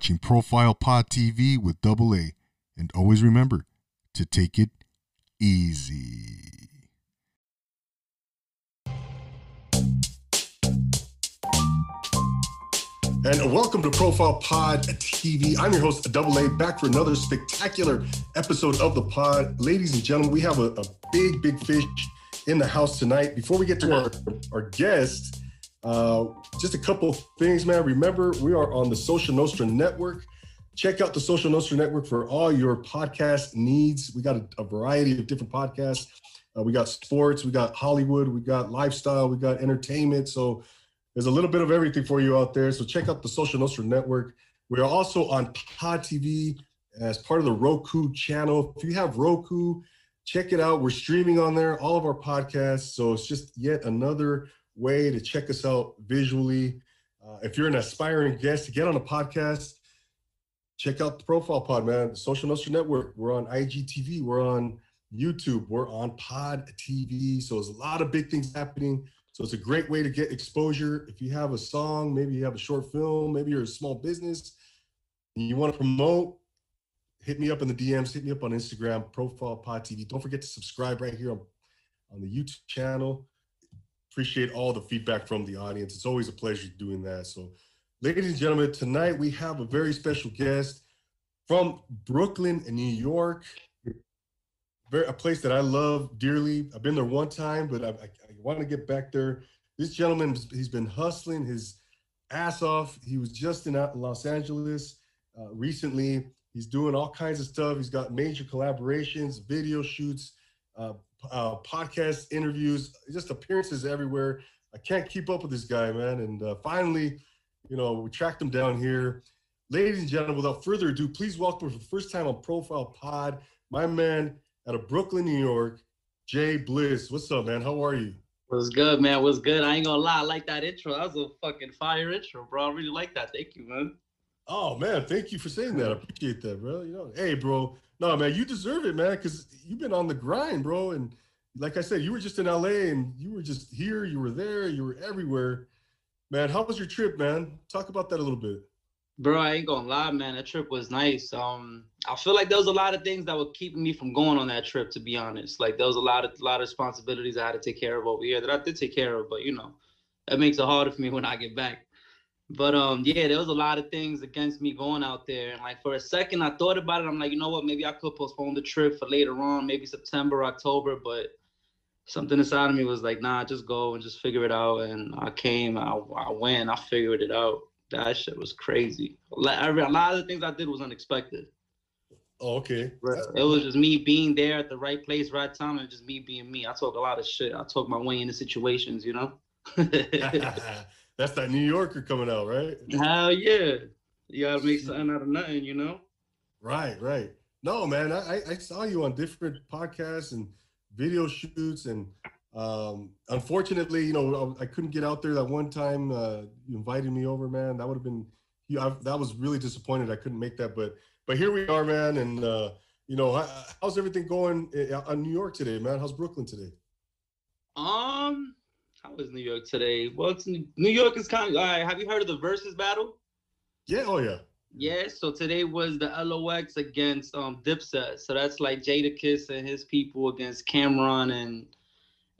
Watching Profile Pod TV with Double A, and always remember to take it easy. And welcome to Profile Pod TV. I'm your host, Double A, back for another spectacular episode of the pod. Ladies and gentlemen, we have a, a big, big fish in the house tonight. Before we get to our, our guest, uh, just a couple things, man. Remember, we are on the Social Nostra Network. Check out the Social Nostra Network for all your podcast needs. We got a, a variety of different podcasts. Uh, we got sports, we got Hollywood, we got lifestyle, we got entertainment. So there's a little bit of everything for you out there. So check out the Social Nostra Network. We are also on Pod TV as part of the Roku channel. If you have Roku, check it out. We're streaming on there, all of our podcasts. So it's just yet another way to check us out visually. Uh, if you're an aspiring guest to get on a podcast, check out the Profile Pod, man. The Social Nostra Network. We're on IGTV. We're on YouTube. We're on Pod TV. So there's a lot of big things happening. So it's a great way to get exposure. If you have a song, maybe you have a short film, maybe you're a small business and you want to promote, hit me up in the DMs, hit me up on Instagram, Profile Pod TV. Don't forget to subscribe right here on, on the YouTube channel. Appreciate all the feedback from the audience. It's always a pleasure doing that. So, ladies and gentlemen, tonight we have a very special guest from Brooklyn, New York. Very, a place that I love dearly. I've been there one time, but I, I, I want to get back there. This gentleman, he's been hustling his ass off. He was just in Los Angeles uh, recently. He's doing all kinds of stuff. He's got major collaborations, video shoots, uh, uh, podcast interviews, just appearances everywhere. I can't keep up with this guy, man. And uh, finally, you know, we tracked him down here. Ladies and gentlemen, without further ado, please welcome for the first time on Profile Pod, my man out of Brooklyn, New York, Jay Bliss. What's up, man? How are you? What's good, man? What's good? I ain't gonna lie, I like that intro. That was a fucking fire intro, bro. I really like that. Thank you, man. Oh man, thank you for saying that. I appreciate that, bro. You know, hey, bro. No, man, you deserve it, man, because you've been on the grind, bro. And like I said, you were just in LA and you were just here, you were there, you were everywhere. Man, how was your trip, man? Talk about that a little bit. Bro, I ain't gonna lie, man. That trip was nice. Um, I feel like there was a lot of things that were keeping me from going on that trip, to be honest. Like there was a lot of a lot of responsibilities I had to take care of over here that I did take care of, but you know, that makes it harder for me when I get back. But um, yeah, there was a lot of things against me going out there. And like for a second, I thought about it. I'm like, you know what? Maybe I could postpone the trip for later on, maybe September, October. But something inside of me was like, nah, just go and just figure it out. And I came, I, I went, I figured it out. That shit was crazy. A lot of the things I did was unexpected. Oh, okay. It was just me being there at the right place, right time, and just me being me. I talk a lot of shit. I talk my way into situations, you know. That's that New Yorker coming out, right? Hell yeah. You gotta make something out of nothing, you know? Right, right. No, man, I, I saw you on different podcasts and video shoots and um unfortunately you know i couldn't get out there that one time uh you invited me over man that would have been you I, that was really disappointed i couldn't make that but but here we are man and uh you know how, how's everything going in, in new york today man how's brooklyn today um was New York today? Well, New York is kind of. All right, have you heard of the Verzuz battle? Yeah. Oh yeah. Yeah. So today was the LOX against um Dipset. So that's like Jada Jadakiss and his people against Cam'ron and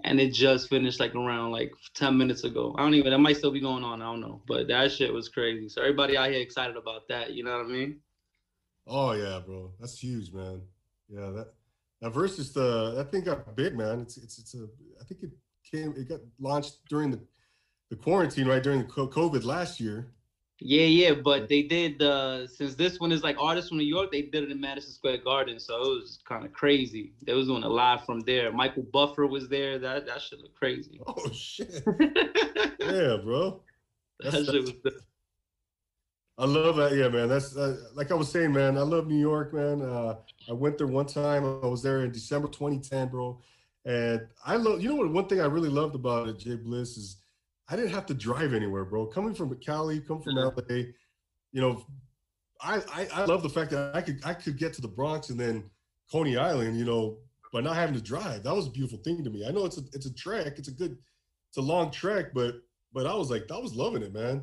and it just finished like around like 10 minutes ago. I don't even that might still be going on. I don't know. But that shit was crazy. So everybody out here excited about that. You know what I mean? Oh yeah, bro. That's huge, man. Yeah, that that Verzuz the that thing got big, man. It's it's it's a I think it came, it got launched during the, the quarantine, right? During the COVID last year. Yeah, yeah, but they did uh since this one is like artists from New York, they did it in Madison Square Garden, so it was kind of crazy. They was doing a live from there. Michael Buffer was there. That that shit looked crazy. Oh shit! yeah, bro. That's, that shit was. I love that. Yeah, man. That's uh, like I was saying, man. I love New York, man. Uh, I went there one time. I was there in December 2010, bro. And I love, you know what, one thing I really loved about it, Jay Bliss, is I didn't have to drive anywhere, bro. Coming from Cali, come from mm-hmm. LA, you know, I, I, I love the fact that I could I could get to the Bronx and then Coney Island, you know, by not having to drive. That was a beautiful thing to me. I know it's a it's a trek, it's a good, it's a long trek, but but I was like, I was loving it, man.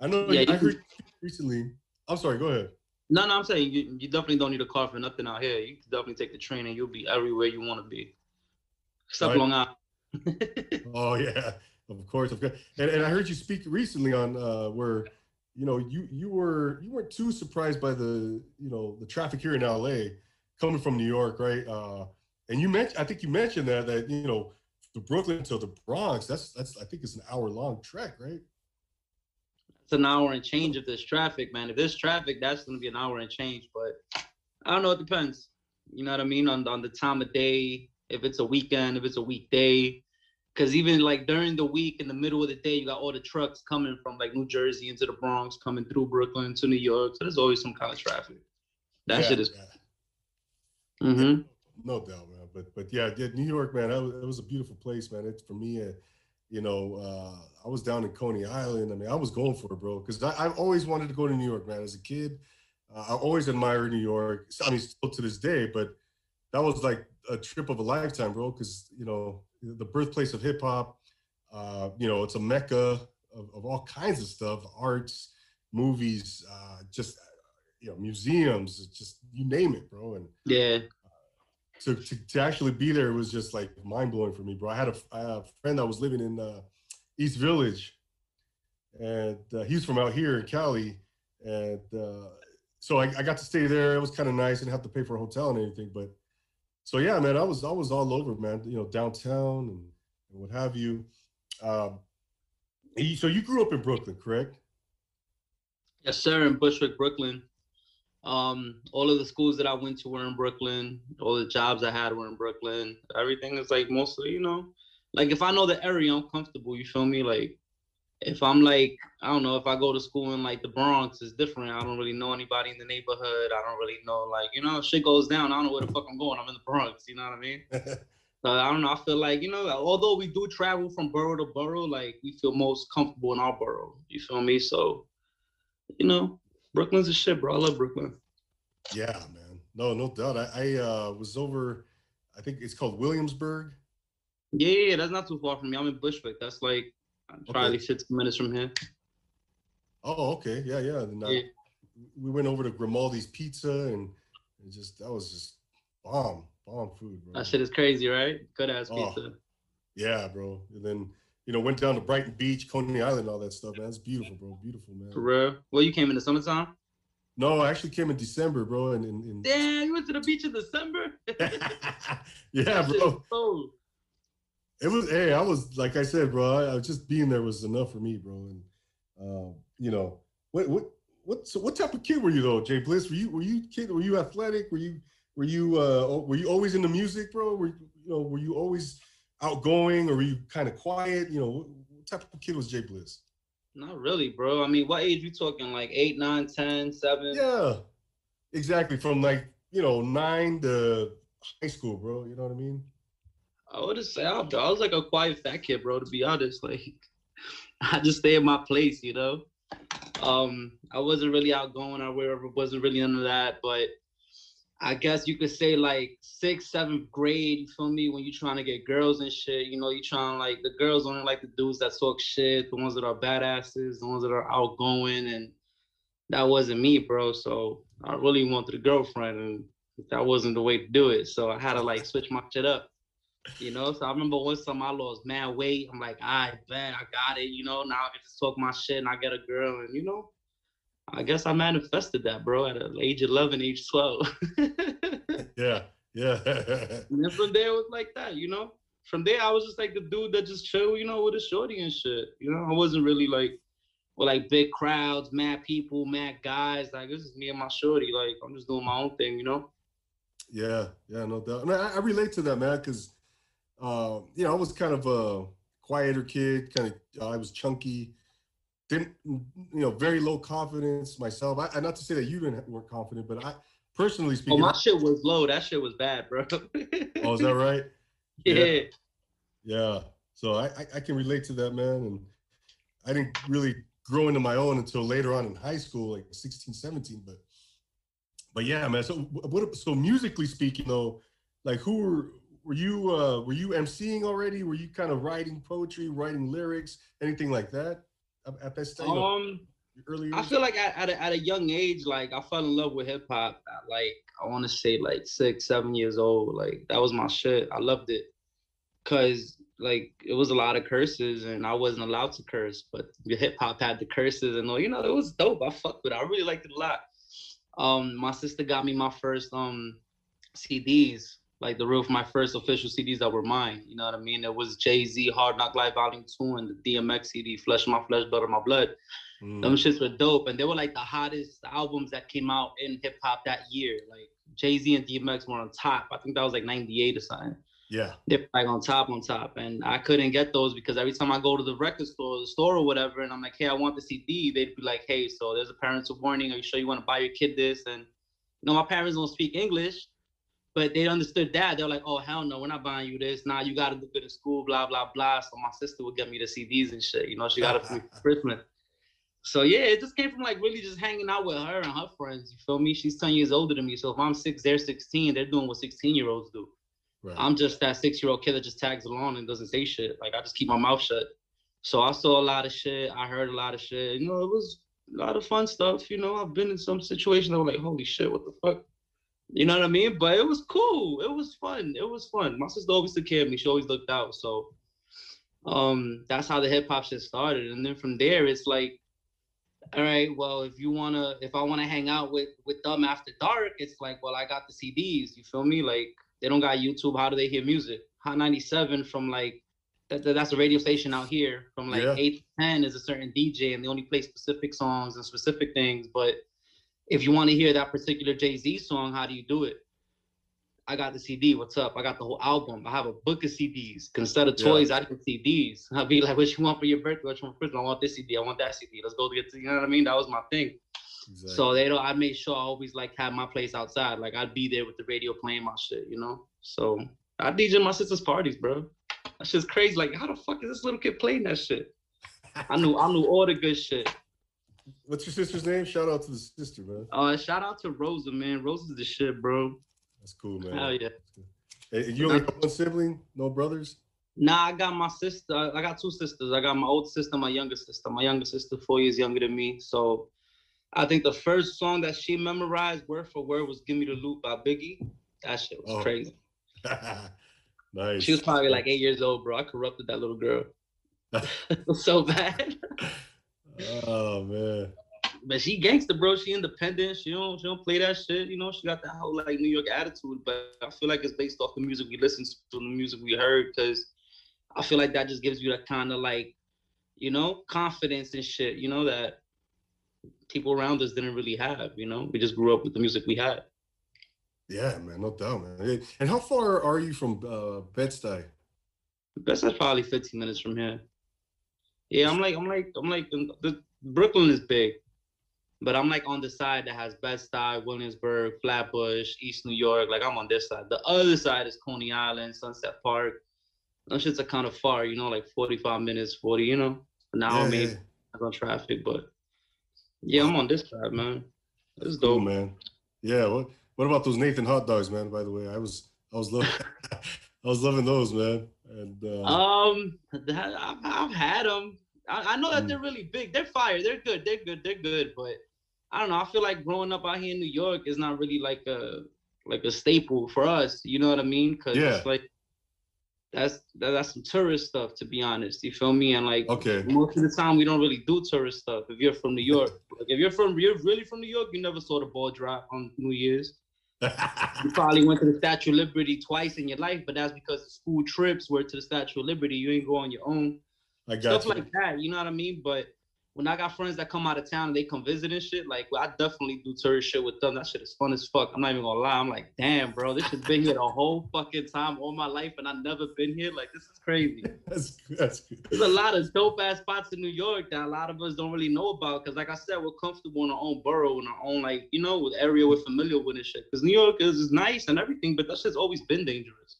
I know yeah, I heard recently I'm sorry. Go ahead. No, no, I'm saying you, you definitely don't need a car for nothing out here. You can definitely take the train and you'll be everywhere you want to be. Except right. Long Island. oh yeah, of course, of course. And, and I heard you speak recently on uh, where you know you you were you weren't too surprised by the you know the traffic here in LA coming from New York, right? Uh, and you mentioned I think you mentioned that that you know the Brooklyn to the Bronx that's that's I think it's an hour long trek, right? It's an hour and change if there's traffic, man. If there's traffic, that's gonna be an hour and change. But I don't know. It depends. You know what I mean on on the time of day. If it's a weekend, if it's a weekday, because even like during the week in the middle of the day you got all the trucks coming from like new jersey into the bronx coming through brooklyn to new york. So there's always some kind of traffic. That yeah, shit is yeah. Mm-hmm. no doubt man. But but yeah, yeah new york man that was, that was a beautiful place man. It's for me uh, you know uh, i was down in coney island. I mean i was going for it bro because I, have always wanted to go to new york man. As a kid uh, i always admired new york. I mean still to this day but that was like a trip of a lifetime bro because you know the birthplace of hip hop. Uh, you know, it's a mecca of, of, all kinds of stuff, arts, movies, uh, just you know, museums, just you name it, bro. And yeah, uh, to, to, to actually be there was just like mind blowing for me, bro. I had a, I had a friend that was living in uh, East Village, and uh, he's from out here in Cali, and uh, so I, I got to stay there. It was kind of nice. I didn't have to pay for a hotel and anything, but so yeah, man, I was I was all over, man. You know, downtown and, and what have you. Um, so you grew up in Brooklyn, correct? Yes, sir, in Bushwick, Brooklyn. Um, all of the schools that I went to were in Brooklyn. All the jobs I had were in Brooklyn. Everything is like mostly, you know, like if I know the area, I'm comfortable. You feel me? Like if I'm like, I don't know, if I go to school in like the Bronx, it's different. I don't really know anybody in the neighborhood. I don't really know, like, you know, shit goes down. I don't know where the fuck I'm going. I'm in the Bronx. You know what I mean? so I don't know. I feel like, you know, although we do travel from borough to borough, like we feel most comfortable in our borough. You feel me? So, you know, Brooklyn's a shit, bro. I love Brooklyn. Yeah, man. No, no doubt. I, I uh, was over, I think it's called Williamsburg. Yeah, yeah, that's not too far from me. I'm in Bushwick. That's like probably okay. 60 minutes from here. Oh, okay. Yeah, yeah. Uh, yeah. We went over to Grimaldi's Pizza and it just, that was just bomb, bomb food, bro. That shit is crazy, right? Good ass oh, pizza. Yeah, bro. And then, you know, went down to Brighton Beach, Coney Island, all that stuff, man. It's beautiful, bro. Beautiful, man. For real? Well, you came in the summertime? No, I actually came in December, bro. And, and, and... damn, you went to the beach in December? yeah, bro it was hey i was like i said bro I, I, just being there was enough for me bro and uh, you know what what what so what type of kid were you though? Jay bliss were you were you kid were you athletic? Were you were you uh were you always into music bro? Were you know were you always outgoing or were you kind of quiet? You know what, what type of kid was jay bliss? Not really bro. I mean what age you talking like eight nine ten seven? Yeah exactly from like you know nine to high school bro you know what i mean I would say I was like a quiet fat kid, bro. To be honest, like I just stay in my place, you know. Um, I wasn't really outgoing or wherever, wasn't really into that. But I guess you could say like sixth, seventh grade. You feel me? When you're trying to get girls and shit, you know, you trying like the girls only like the dudes that talk shit, the ones that are badasses, the ones that are outgoing, and that wasn't me, bro. So I really wanted a girlfriend, and that wasn't the way to do it. So I had to like switch my shit up. You know, so I remember one time I lost mad weight. I'm like, I right, bet I got it. You know, now I can just talk my shit and I get a girl, and you know, I guess I manifested that, bro, at age 11, age 12. yeah, yeah. and then from there, it was like that, you know. From there, I was just like the dude that just chill, you know, with a shorty and shit. You know, I wasn't really like, with like big crowds, mad people, mad guys. Like this is me and my shorty. Like I'm just doing my own thing, you know. Yeah, yeah, no doubt. I, I relate to that, man, because uh, you know, I was kind of a quieter kid, kind of, uh, I was chunky, didn't, you know, very low confidence myself. I, not to say that you didn't weren't confident, but I personally oh, speaking. Oh, my shit was low. That shit was bad, bro. oh, is that right? Yeah. yeah. Yeah. So I, I, I can relate to that, man. And I didn't really grow into my own until later on in high school, like 16, 17. But, but yeah, man. So what, so musically speaking though, like who were, were you uh, were you emceeing already? Were you kind of writing poetry, writing lyrics, anything like that at that stage? Um, earlier? I feel like at, at, a, at a young age, like I fell in love with hip hop. Like I want to say like six, seven years old. Like that was my shit. I loved it, cause like it was a lot of curses and I wasn't allowed to curse, but the hip hop had the curses and all. You know, it was dope. I fucked with it. I really liked it a lot. Um, my sister got me my first um CDs, like the real my first official CDs that were mine. You know what I mean? It was Jay Z Hard Knock Life Volume Two and the DMX CD Flesh My Flesh, Blood of My Blood. Mm. Them shits were dope, and they were like the hottest albums that came out in hip hop that year. Like Jay Z and DMX were on top. I think that was like '98 or something. Yeah. They're like on top, on top. And I couldn't get those because every time I go to the record store, the store or whatever, and I'm like, hey, I want the CD, they'd be like, hey, so there's a parental warning. Are you sure you want to buy your kid this? And you know, my parents don't speak English, but they understood that. They're like, oh, hell no, we're not buying you this. Now nah, you got to do good in school, blah, blah, blah. So my sister would get me the CDs and shit. You know, she got it for Christmas. So yeah, it just came from like really just hanging out with her and her friends. You feel me? She's 10 years older than me. So if I'm six, they're 16, they're doing what 16 year olds do. Right. I'm just that six year old kid that just tags along and doesn't say shit. Like I just keep my mouth shut. So I saw a lot of shit. I heard a lot of shit. You know, it was a lot of fun stuff. You know, I've been in some situations that were like, holy shit, what the fuck? You know what I mean? But it was cool. It was fun. It was fun. My sister always took care of me. She always looked out. So um that's how the hip hop shit started. And then from there it's like, all right, well, if you wanna if I wanna hang out with with them after dark, it's like, well, I got the CDs, you feel me? Like they don't got YouTube. How do they hear music? Hot 97 from like that, that's a radio station out here from like yeah. 8 to 10 is a certain DJ and they only play specific songs and specific things. But if you want to hear that particular Jay Z song, how do you do it? I got the CD. What's up? I got the whole album. I have a book of CDs. Instead of toys, yeah. I get CDs. I'll be like, what you want for your birthday? What you want for Christmas? I want this CD. I want that CD. Let's go get to, you know what I mean? That was my thing. Exactly. So they don't. I made sure I always like had my place outside. Like I'd be there with the radio playing my shit, you know. So I DJ my sister's parties, bro. That's just crazy. Like how the fuck is this little kid playing that shit? I knew I knew all the good shit. What's your sister's name? Shout out to the sister, man. Uh, shout out to Rosa, man. Rosa's the shit, bro. That's cool, man. Hell yeah. Hey, you only got one sibling? No brothers? Nah, I got my sister. I got two sisters. I got my older sister, my younger sister. My younger sister, four years younger than me. So I think the first song that she memorized word for word was "Give Me the Loot" by Biggie. That shit was oh. crazy. nice. She was probably like eight years old, bro. I corrupted that little girl. so bad. Oh man. But she gangster, bro. She independent. She don't she don't play that shit. You know, she got that whole like New York attitude. But I feel like it's based off the music we listen to, the music we heard, because I feel like that just gives you that kind of like, you know, confidence and shit. You know that people around us didn't really have. You know, we just grew up with the music we had. Yeah, man, no doubt, man. And how far are you from uh, Bed-Stuy? Bed-Stuy's probably 15 minutes from here. Yeah, I'm like, I'm like, I'm like, the, Brooklyn is big, but I'm like on the side that has Bed-Stuy, Williamsburg, Flatbush, East New York. Like I'm on this side. The other side is Coney Island, Sunset Park. Those shits are kind of far, you know, like 45 minutes, 40, you know. Now yeah, maybe yeah. on traffic, but yeah, I'm on this side, man. This is dope, man. Yeah. What What about those Nathan hot dogs, man? By the way, I was I was loving I was loving those, man. And uh, um, I've, I've had them. I, I know that mm. they're really big. They're fire. They're good. They're good. They're good. But I don't know. I feel like growing up out here in New York is not really like a like a staple for us. You know what I mean? Because yeah. it's like that's that, that's some tourist stuff to be honest you feel me and like okay most of the time we don't really do tourist stuff if you're from new york like if you're from you're really from new york you never saw the ball drop on new year's you probably went to the statue of liberty twice in your life but that's because the school trips were to the statue of liberty. You ain't go on your own. I got stuff you. like that you know what i mean? But when I got friends that come out of town and they come visit and shit, like well, I definitely do tourist shit with them. That shit is fun as fuck. I'm not even gonna lie. I'm like, damn, bro, this has been here the whole fucking time all my life, and I've never been here. Like, this is crazy. that's that's good. There's a lot of dope ass spots in New York that a lot of us don't really know about. Cause like I said, we're comfortable in our own borough, in our own like you know, with area we're familiar with and shit. Cause New York is, is nice and everything, but that shit's always been dangerous.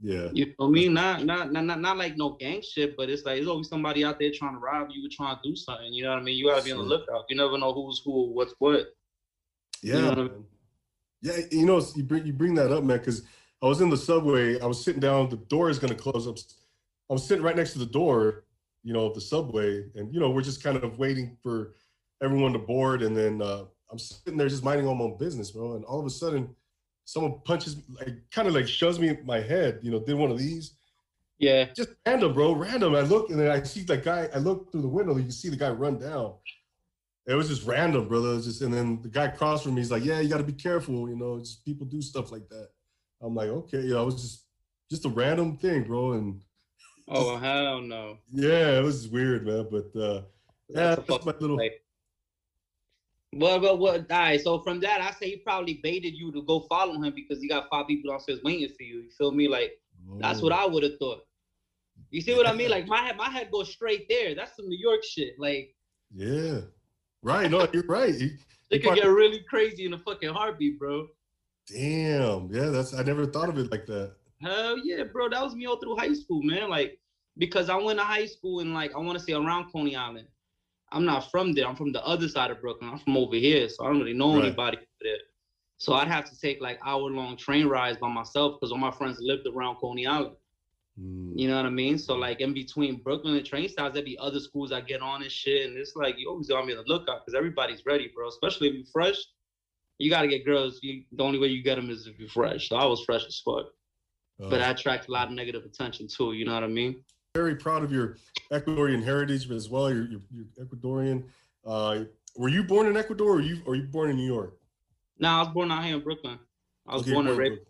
Yeah. You know me? Not, not not not not like no gang shit, but it's like there's always somebody out there trying to rob you, or trying to do something. You know what I mean? You gotta be on the lookout. You never know who's who, what's what. Yeah. You know what I mean? Yeah, you know, you bring you bring that up, man, because I was in the subway, I was sitting down, the door is gonna close. I'm, I was sitting right next to the door, you know, of the subway, and you know, we're just kind of waiting for everyone to board, and then uh, I'm sitting there just minding my own business, bro. And all of a sudden, someone punches, like, kind of like shoves me my head. You know, did one of these. Yeah. Just random, bro. Random. I look and then I see that guy. I look through the window. You see the guy run down. It was just random, brother. It was just and then the guy across from me, he's like, "Yeah, you got to be careful. You know, just people do stuff like that." I'm like, "Okay, yeah." I was just just a random thing, bro. And oh hell no. Yeah, it was weird, man. But uh, yeah, that's, that's my little. Play. Well, well, well, all right. So from that, I say he probably baited you to go follow him because he got five people downstairs waiting for you. You feel me? Like oh. that's what oh. I would have thought. You see what I mean? Like my head, my head goes straight there. That's some New York shit. Like yeah, right. No, you're right. it could get really crazy in a fucking heartbeat, bro. Damn. Yeah, that's I never thought of it like that. Hell yeah, bro. That was me all through high school, man. Like because I went to high school in like I want to say around Coney Island. I'm not from there. I'm from the other side of Brooklyn. I'm from over here, so I don't really know right. anybody there. So I'd have to take like hour long train rides by myself because all my friends lived around Coney Island. Mm. You know what I mean? So like in between Brooklyn and train stops, there'd be other schools I get on and shit. And it's like you always gotta be on the lookout because everybody's ready, bro. Especially if you're fresh. You gotta get girls. You, the only way you get them is if you're fresh. So I was fresh as fuck. But I attract a lot of negative attention too. You know what I mean? Very proud of your Ecuadorian heritage as well. You're, you're, you're Ecuadorian. Uh, were you born in Ecuador or you or you born in New York? No, I was born out here in Brooklyn. I was okay, born and raised.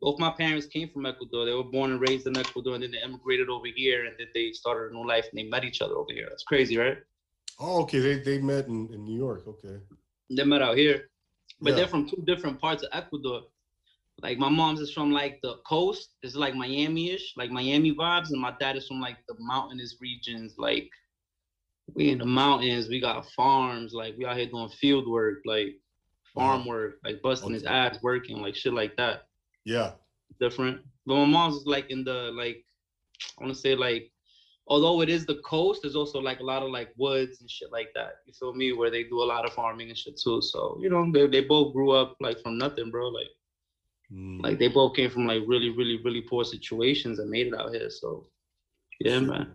Both my parents came from Ecuador. They were born and raised in Ecuador, and then they immigrated over here, and then they started a new life, and they met each other over here. That's crazy, right? Oh, okay. They they met in, in New York. Okay. They met out here, but yeah. they're from two different parts of Ecuador. Like my mom's is from like the coast, it's like Miami-ish, like Miami vibes, and my dad is from like the mountainous regions. Like we in the mountains, we got farms, like we out here doing field work, like farm uh-huh. work, like busting okay. his ass working, like shit like that. Yeah. Different. But my mom's is like in the like I wanna say like although it is the coast, there's also like a lot of like woods and shit like that. You feel me? Where they do a lot of farming and shit too. So, you know, they, they both grew up like from nothing, bro. Like Mm. Like they both came from like really, really, really poor situations and made it out here. So, yeah, man.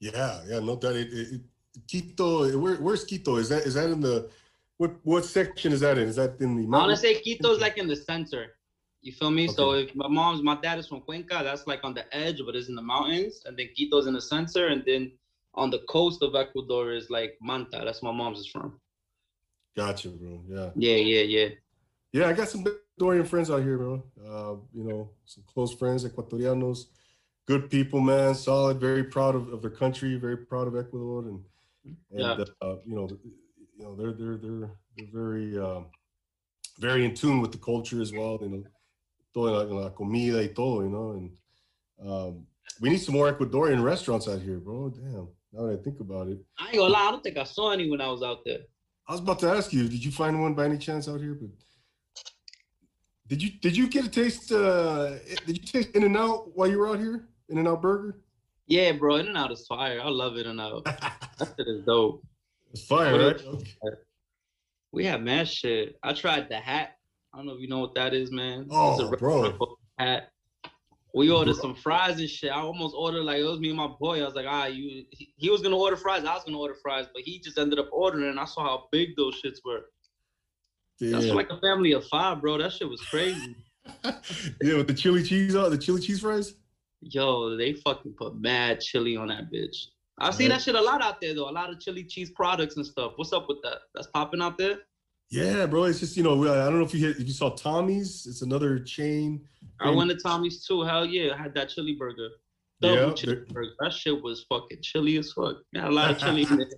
Yeah, yeah, no doubt. It, it, Quito, where, where's Quito? Is that is that in the what what section is that in? Is that in the? Mountain? I want to say Quito's like in the center. You feel me? Okay. So if my mom's, my dad is from Cuenca, that's like on the edge, but it's in the mountains, and then Quito's in the center, and then on the coast of Ecuador is like Manta. That's my mom's is from. Gotcha, bro. Yeah. Yeah, yeah, yeah. Yeah, I got some Ecuadorian friends out here, bro. Uh, you know, some close friends, Ecuadorianos, good people, man. Solid, very proud of, of their country, very proud of Ecuador, and and yeah. uh, you know, you know, they're they're they're they're very um, very in tune with the culture as well. You know, toda la, la comida y todo, you know, and um, we need some more Ecuadorian restaurants out here, bro. Damn, now that I think about it. I ain't gonna lie, I don't think I saw any when I was out there. I was about to ask you, did you find one by any chance out here? But did you did you get a taste? Uh, did you taste In and Out while you were out here? In and Out Burger. Yeah, bro. In and Out is fire. I love In and Out. that shit is dope. It's fire, right? We have mad shit. I tried the hat. I don't know if you know what that is, man. Oh, it's a bro. Hat. We ordered some fries and shit. I almost ordered like it was me and my boy. I was like, ah, you. He, he was gonna order fries. I was gonna order fries, but he just ended up ordering. And I saw how big those shits were. Yeah. That's like a family of five, bro. That shit was crazy. yeah, with the chili cheese on the chili cheese fries. Yo, they fucking put mad chili on that bitch. I've seen that shit a lot out there though. A lot of chili cheese products and stuff. What's up with that? That's popping out there. Yeah, bro. It's just you know I don't know if you hit if you saw Tommy's. It's another chain. I went to Tommy's too. Hell yeah, I had that chili burger. Double yeah, chili burger. That shit was fucking chili as fuck. Yeah, a lot of chili in it.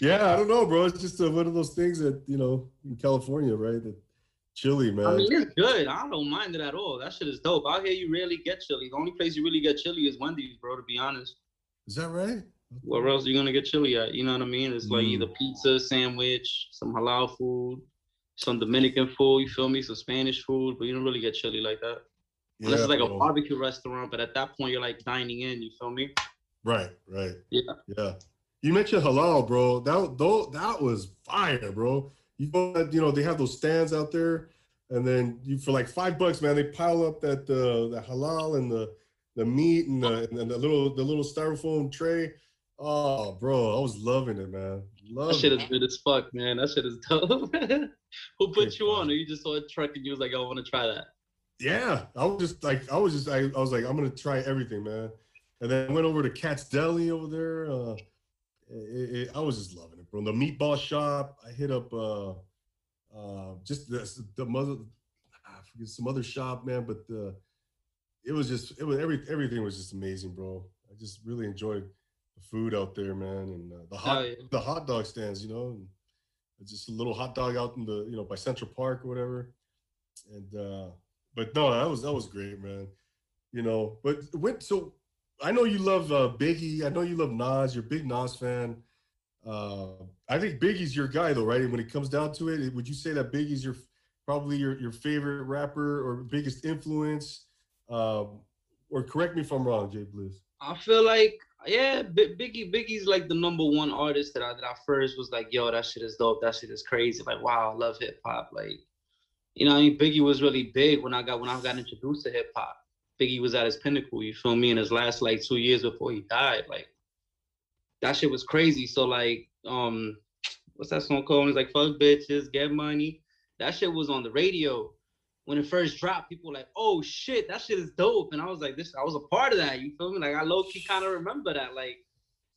Yeah, I don't know, bro. It's just uh, one of those things that you know in California, right? That chili, man. I mean, it's good. I don't mind it at all. That shit is dope. Out here, you rarely get chili. The only place you really get chili is Wendy's, bro. To be honest. Is that right? Where else are you gonna get chili at? You know what I mean? It's like mm. either pizza, sandwich, some halal food, some Dominican food. You feel me? Some Spanish food, but you don't really get chili like that. Yeah, Unless it's like bro. a barbecue restaurant, but at that point you're like dining in. You feel me? Right. Right. Yeah. Yeah. You mentioned halal, bro. That though that was fire, bro. You know, you know they have those stands out there, and then you for like five bucks, man, they pile up that uh, the halal and the the meat and the, and the little the little styrofoam tray. Oh, bro, I was loving it, man. Love that shit is good as fuck, man. That shit is dope. Who put okay, you on? Or you just saw a truck and you was like, I want to try that? Yeah, I was just like, I was just, I, I was like, I'm gonna try everything, man. And then I went over to Katz's Deli over there. Uh, it, it, I was just loving it, bro. The meatball shop. I hit up uh, uh, just the, the mother, I forget some other shop, man. But uh, it was just, it was every everything was just amazing, bro. I just really enjoyed the food out there, man, and uh, the hot oh, yeah. the hot dog stands, you know, and just a little hot dog out in the you know by Central Park or whatever. And uh, but no, that was that was great, man. You know, but went so I know you love uh, Biggie. I know you love Nas. You're a big Nas fan. Uh, I think Biggie's your guy, though, right? When it comes down to it, would you say that Biggie's your probably your, your favorite rapper or biggest influence? Um, or correct me if I'm wrong, Jay Bliss. I feel like yeah, Biggie Biggie's like the number one artist that I that I first was like, yo, that shit is dope. That shit is crazy. Like, wow, I love hip hop. Like, you know, I mean, Biggie was really big when I got when I got introduced to hip hop. Biggie was at his pinnacle. You feel me? In his last like two years before he died, like that shit was crazy. So like, um, what's that song called? It's like fuck bitches, get money. That shit was on the radio when it first dropped. People were like, oh shit, that shit is dope. And I was like, this, I was a part of that. You feel me? Like I low key kind of remember that. Like,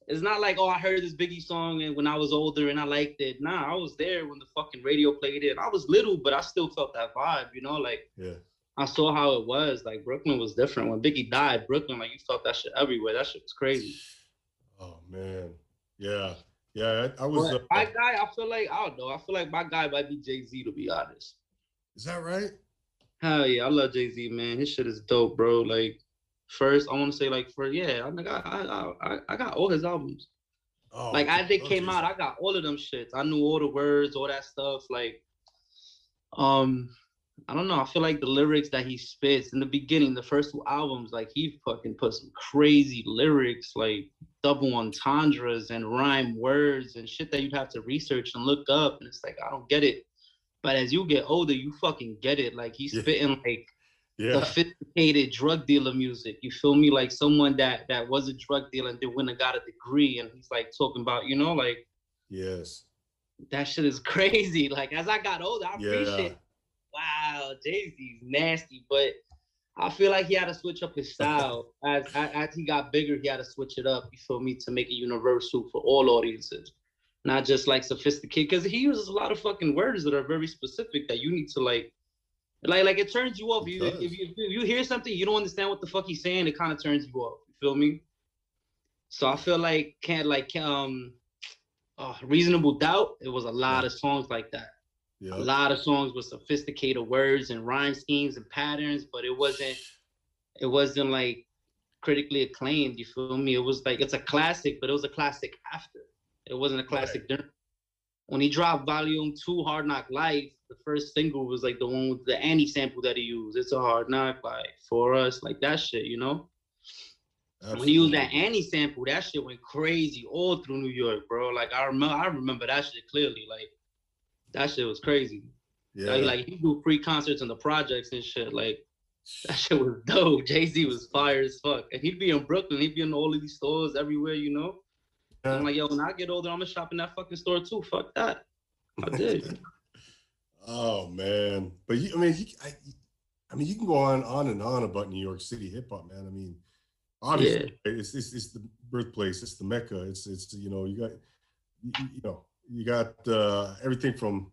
it's not like, oh, I heard this Biggie song and when I was older and I liked it. Nah, I was there when the fucking radio played it. I was little, but I still felt that vibe, you know, like yeah. I saw how it was. Like Brooklyn was different. When Biggie died, Brooklyn, like you felt that shit everywhere. That shit was crazy. Oh man. Yeah. Yeah. I, I was uh, my guy, I feel like, I don't know. I feel like my guy might be Jay-Z to be honest. Is that right? Hell yeah, I love Jay-Z, man. His shit is dope, bro. Like first, I want to say like for yeah, I got I, I, I got all his albums. Oh, like as they came out, I got all of them shits. I knew all the words, all that stuff. Like, um, I don't know. I feel like the lyrics that he spits in the beginning, the first two albums, like he fucking put some crazy lyrics, like double entendres and rhyme words and shit that you'd have to research and look up. And it's like, I don't get it. But as you get older, you fucking get it. Like he's yeah. spitting like yeah. sophisticated drug dealer music. You feel me? Like someone that that was a drug dealer and then went and got a degree, and he's like talking about, you know, like yes, that shit is crazy. Like as I got older, I yeah. appreciate wow, Jay Z's nasty, but I feel like he had to switch up his style. as, as he got bigger, he had to switch it up. You feel me to make it universal for all audiences, not just like sophisticated. Because he uses a lot of fucking words that are very specific that you need to like, like, like it turns you off. You, if, you, if you hear something you don't understand what the fuck he's saying, it kind of turns you off. You feel me? So I feel like can't like um, uh, reasonable doubt. It was a lot of songs like that. Yep. A lot of songs with sophisticated words and rhyme schemes and patterns, but it wasn't it wasn't like critically acclaimed. You feel me? It was like it's a classic, but it was a classic after. It wasn't a classic right. When he dropped Volume Two, Hard Knock Life, the first single was like the one with the Annie sample that he used. It's a hard knock like for us, like that shit, you know. Absolutely. When he used that Annie sample, that shit went crazy all through New York, bro. Like I remember, I remember that shit clearly. Like that shit was crazy. Yeah. Like, like he do free concerts in the projects and shit. Like that shit was dope. Jay Z was fire as fuck, and he'd be in Brooklyn. He'd be in all of these stores everywhere, you know. Yeah. I'm like, yo, when I get older, I'm gonna shop in that fucking store too. Fuck that. I did. oh man, but you, I mean, you, I, I mean, you can go on on and on about New York City hip hop, man. I mean, obviously, yeah. it's, it's it's the birthplace, it's the mecca. It's it's you know you got you, you know you got uh, everything from,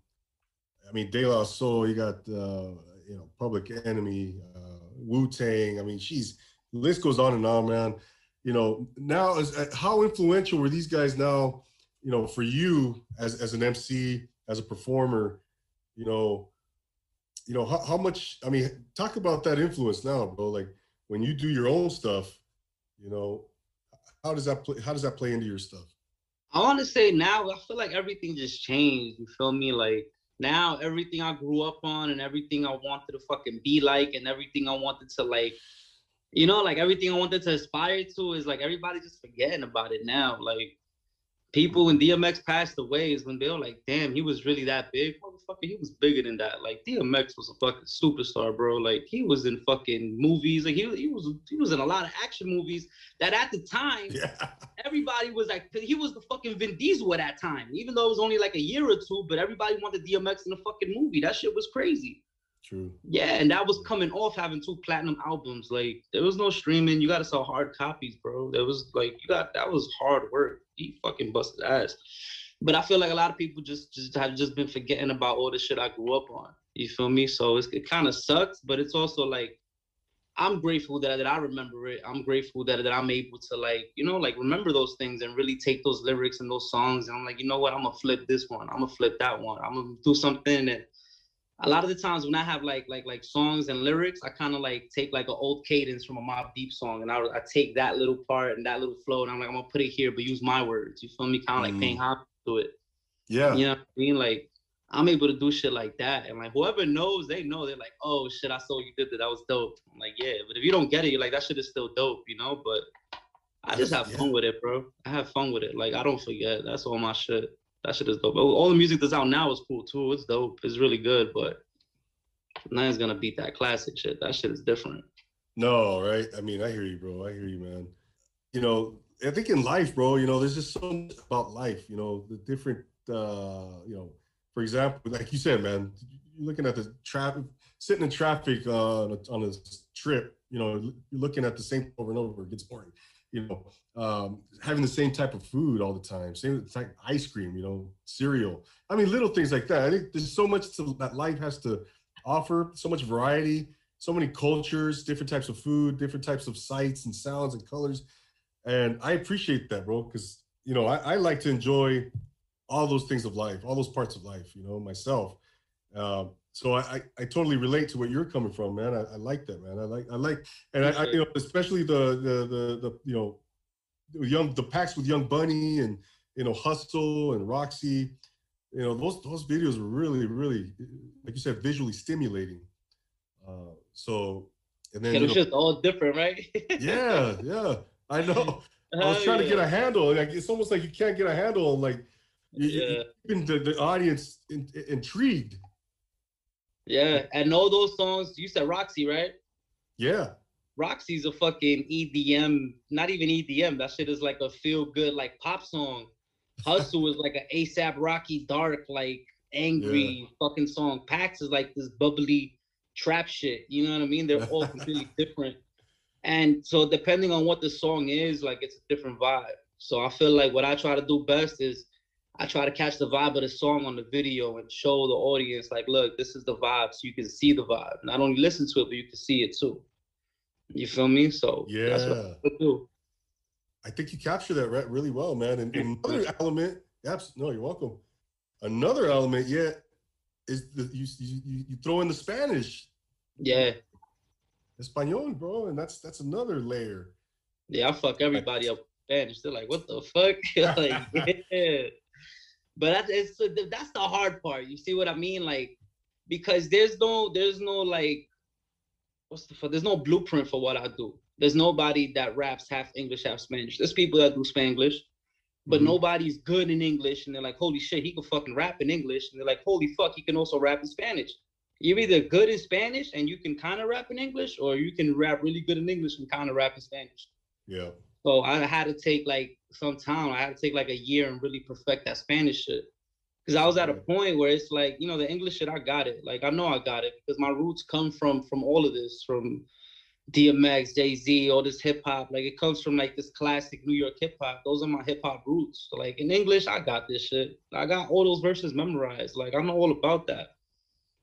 I mean, De La Soul. You got uh, you know Public Enemy, uh, Wu Tang. I mean, she's list goes on and on, man. You know, now is uh, how influential were these guys now? You know, for you as as an MC, as a performer, you know, you know how, how much. I mean, talk about that influence now, bro. Like when you do your own stuff, you know, how does that play? How does that play into your stuff? I want to say now, I feel like everything just changed. You feel me? Like now, everything I grew up on and everything I wanted to fucking be like and everything I wanted to like, you know, like everything I wanted to aspire to is like everybody just forgetting about it now. Like people when DMX passed away is when they were like, damn, he was really that big. Motherfucker, he was bigger than that. Like DMX was a fucking superstar, bro. Like he was in fucking movies. Like he, he was he was in a lot of action movies that at the time yeah. everybody was like, he was the fucking Vin Diesel at that time, even though it was only like a year or two. But everybody wanted DMX in a fucking movie. That shit was crazy. True. Yeah, and that was coming off having two platinum albums. Like there was no streaming. You got to sell hard copies, bro. There was like you got that was hard work. He fucking busted ass. But I feel like a lot of people just just have just been forgetting about all the shit I grew up on. You feel me? So it's, it kind of sucks, but it's also like I'm grateful that, that I remember it. I'm grateful that, that I'm able to like, you know, like remember those things and really take those lyrics and those songs. And I'm like, you know what? I'm gonna flip this one. I'm gonna flip that one. I'm gonna do something that a lot of the times when I have like like like songs and lyrics, I kind of like take like an old cadence from a Mobb Deep song, and I, I take that little part and that little flow, and I'm like, I'm gonna put it here, but use my words. You feel me? Kind of like mm. paying homage to it. Yeah. You know what I mean? Like I'm able to do shit like that. And like whoever knows, they know they're like, oh shit, I saw you did that. That was dope. I'm like, yeah. But if you don't get it, you're like, that shit is still dope, you know? But I just have yeah. fun with it, bro. I have fun with it. Like I don't forget. That's all my shit. That shit is dope. All the music that's out now is cool too. It's dope. It's really good, but nothing's gonna beat that classic shit. That shit is different. No, right? I mean, I hear you, bro. I hear you, man. You know, I think in life, bro, you know, there's just so much about life, you know, the different uh, you know, for example, like you said, man, you're looking at the traffic, sitting in traffic uh, on a trip, you know, you're looking at the same over and over. It gets boring. You know, um, having the same type of food all the time, same type ice cream, you know, cereal. I mean, little things like that. I think there's so much to, that life has to offer, so much variety, so many cultures, different types of food, different types of sights and sounds and colors. And I appreciate that, bro, because you know I, I like to enjoy all those things of life, all those parts of life, you know, myself. Um, so I, I, I, totally relate to what you're coming from, man. I, I like that, man. I like, I like, and I, I, you know, especially the, the, the, the, you know, young, the Pax with Young Bunny and, you know, Hustle and Roxy, you know, those, those videos were really, really, like you said, visually stimulating. Uh, so, and then, it was just all different, right? yeah, yeah, I know. I was trying yeah. to get a handle. Like, it's almost like you can't get a handle on like, yeah. keeping the, the audience in, intrigued. Yeah, and all those songs, you said Roxy, right? Yeah. Roxy's a fucking EDM, not even EDM. That shit is like a feel good, like pop song. Hustle is like an ASAP Rocky dark, like angry yeah. fucking song. Pax is like this bubbly trap shit. You know what I mean? They're all completely different. And so depending on what the song is, like it's a different vibe. So I feel like what I try to do best is I try to catch the vibe of the song on the video and show the audience, like, look, this is the vibe, so you can see the vibe. Not only listen to it, but you can see it too. You feel me? So yeah, that's what I do. I think you capture that right really well, man. And, and another element, absolutely, no, you're welcome. Another element, yeah, is the, you, you you throw in the Spanish. Yeah. Espanol, bro, and that's that's another layer. Yeah, I fuck everybody up Spanish. They're like, what the fuck? like, yeah but that's it's that's the hard part. You see what I mean? Like because there's no there's no like what's the fuck? There's no blueprint for what I do. There's nobody that raps half English, half Spanish. There's people that do Spanglish, but mm-hmm. nobody's good in English, and they're like, holy shit, he can fucking rap in English, and they're like, holy fuck, he can also rap in Spanish. You're either good in Spanish and you can kind of rap in English, or you can rap really good in English and kind of rap in Spanish. Yeah. So I had to take like some time. I had to take like a year and really perfect that Spanish shit. Cause I was at a point where it's like, you know, the English shit, I got it. Like I know I got it because my roots come from from all of this, from DMX, Jay Z, all this hip hop. Like it comes from like this classic New York hip hop. Those are my hip hop roots. So like in English, I got this shit. I got all those verses memorized. Like I know all about that.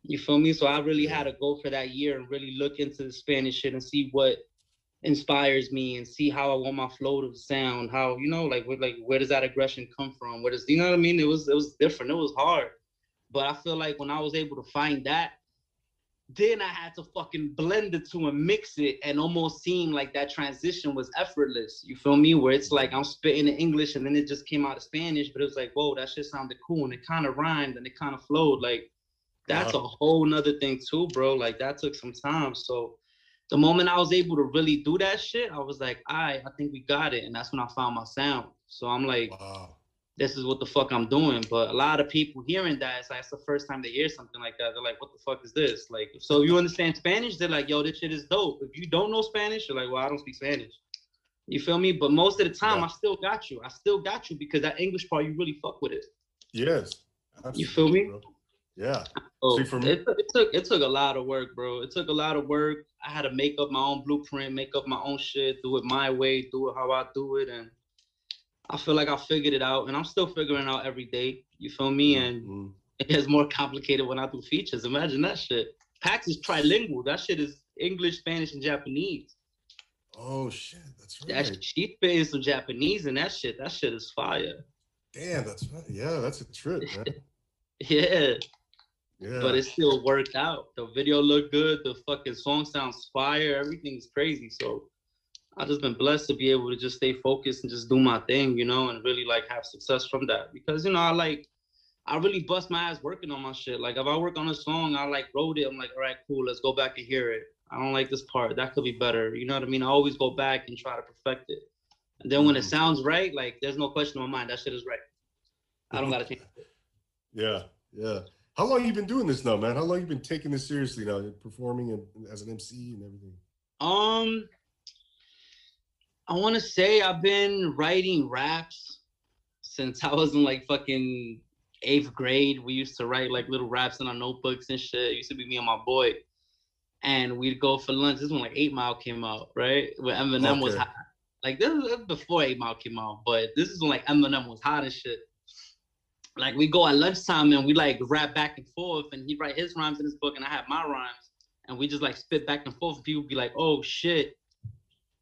You feel me? So I really had to go for that year and really look into the Spanish shit and see what inspires me and see how I want my flow to sound. How you know, like, where, like where does that aggression come from? Where does you know what I mean? It was it was different. It was hard, but I feel like when I was able to find that, then I had to fucking blend the two and mix it, and almost seem like that transition was effortless. You feel me? Where it's like I'm spitting in English and then it just came out of Spanish, but it was like, whoa, that shit sounded cool and it kind of rhymed and it kind of flowed. Like that's wow. a whole nother thing too, bro. Like that took some time. So the moment I was able to really do that shit, I was like, all right, I think we got it. And that's when I found my sound. So I'm like, wow. this is what the fuck I'm doing. But a lot of people hearing that, it's like it's the first time they hear something like that. They're like, what the fuck is this? Like, so if you understand Spanish, they're like, yo, this shit is dope. If you don't know Spanish, you're like, well, I don't speak Spanish. You feel me? But most of the time, yeah. I still got you. I still got you because that English part, you really fuck with it. Yes. You feel me? Bro. Yeah. Oh, See, for me, it, it, took it took a lot of work, bro. It took a lot of work. I had to make up my own blueprint, make up my own shit, do it my way, do it how I do it, and I feel like I figured it out, and I'm still figuring out every day. You feel me? And mm-hmm. it gets more complicated when I do features. Imagine that shit. Pax is trilingual. That shit is English, Spanish, and Japanese. Oh shit, that's right. That she spitting some Japanese and that shit. That shit is fire. Damn, that's right. Yeah, that's a trip, man. yeah. Yeah. But it still worked out. The video looked good. The fucking song sounds fire. Everything's crazy. So I just been blessed to be able to just stay focused and just do my thing, you know, and really like have success from that. Because you know, I like I really bust my ass working on my shit. Like if I work on a song, I like wrote it. I'm like, all right, cool, let's go back and hear it. I don't like this part. That could be better. You know what I mean? I always go back and try to perfect it. And then when it mm-hmm. sounds right, like there's no question in my mind. That shit is right. I don't gotta change it. Yeah, yeah. How long you been doing this now, man? How long you been taking this seriously now, performing and as an MC and everything? Um, I want to say I've been writing raps since I was in like fucking eighth grade. We used to write like little raps in our notebooks and shit. It used to be me and my boy, and we'd go for lunch. This is when like Eight Mile came out, right? When Eminem okay. was hot. Like this is before Eight Mile came out, but this is when like Eminem was hot and shit. Like we go at lunchtime and we like rap back and forth, and he write his rhymes in his book, and I have my rhymes, and we just like spit back and forth. And people be like, "Oh shit."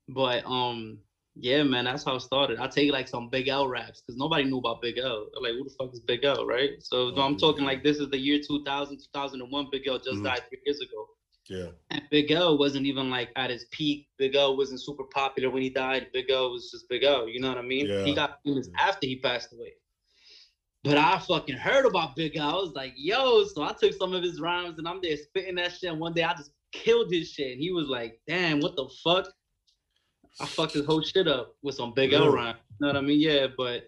But um, yeah, man, that's how it started. I take like some Big L raps because nobody knew about Big L. They're like, who the fuck is Big L, right? So I'm talking like this is the year 2000, 2001. Big L just mm-hmm. died three years ago. Yeah. And Big L wasn't even like at his peak. Big L wasn't super popular when he died. Big L was just Big L. You know what I mean? Yeah. He got famous yeah. after he passed away. But I fucking heard about Big L. I was like, yo, so I took some of his rhymes and I'm there spitting that shit. And one day I just killed his shit. And he was like, damn, what the fuck? I fucked his whole shit up with some Big L rhyme. You know what I mean? Yeah, but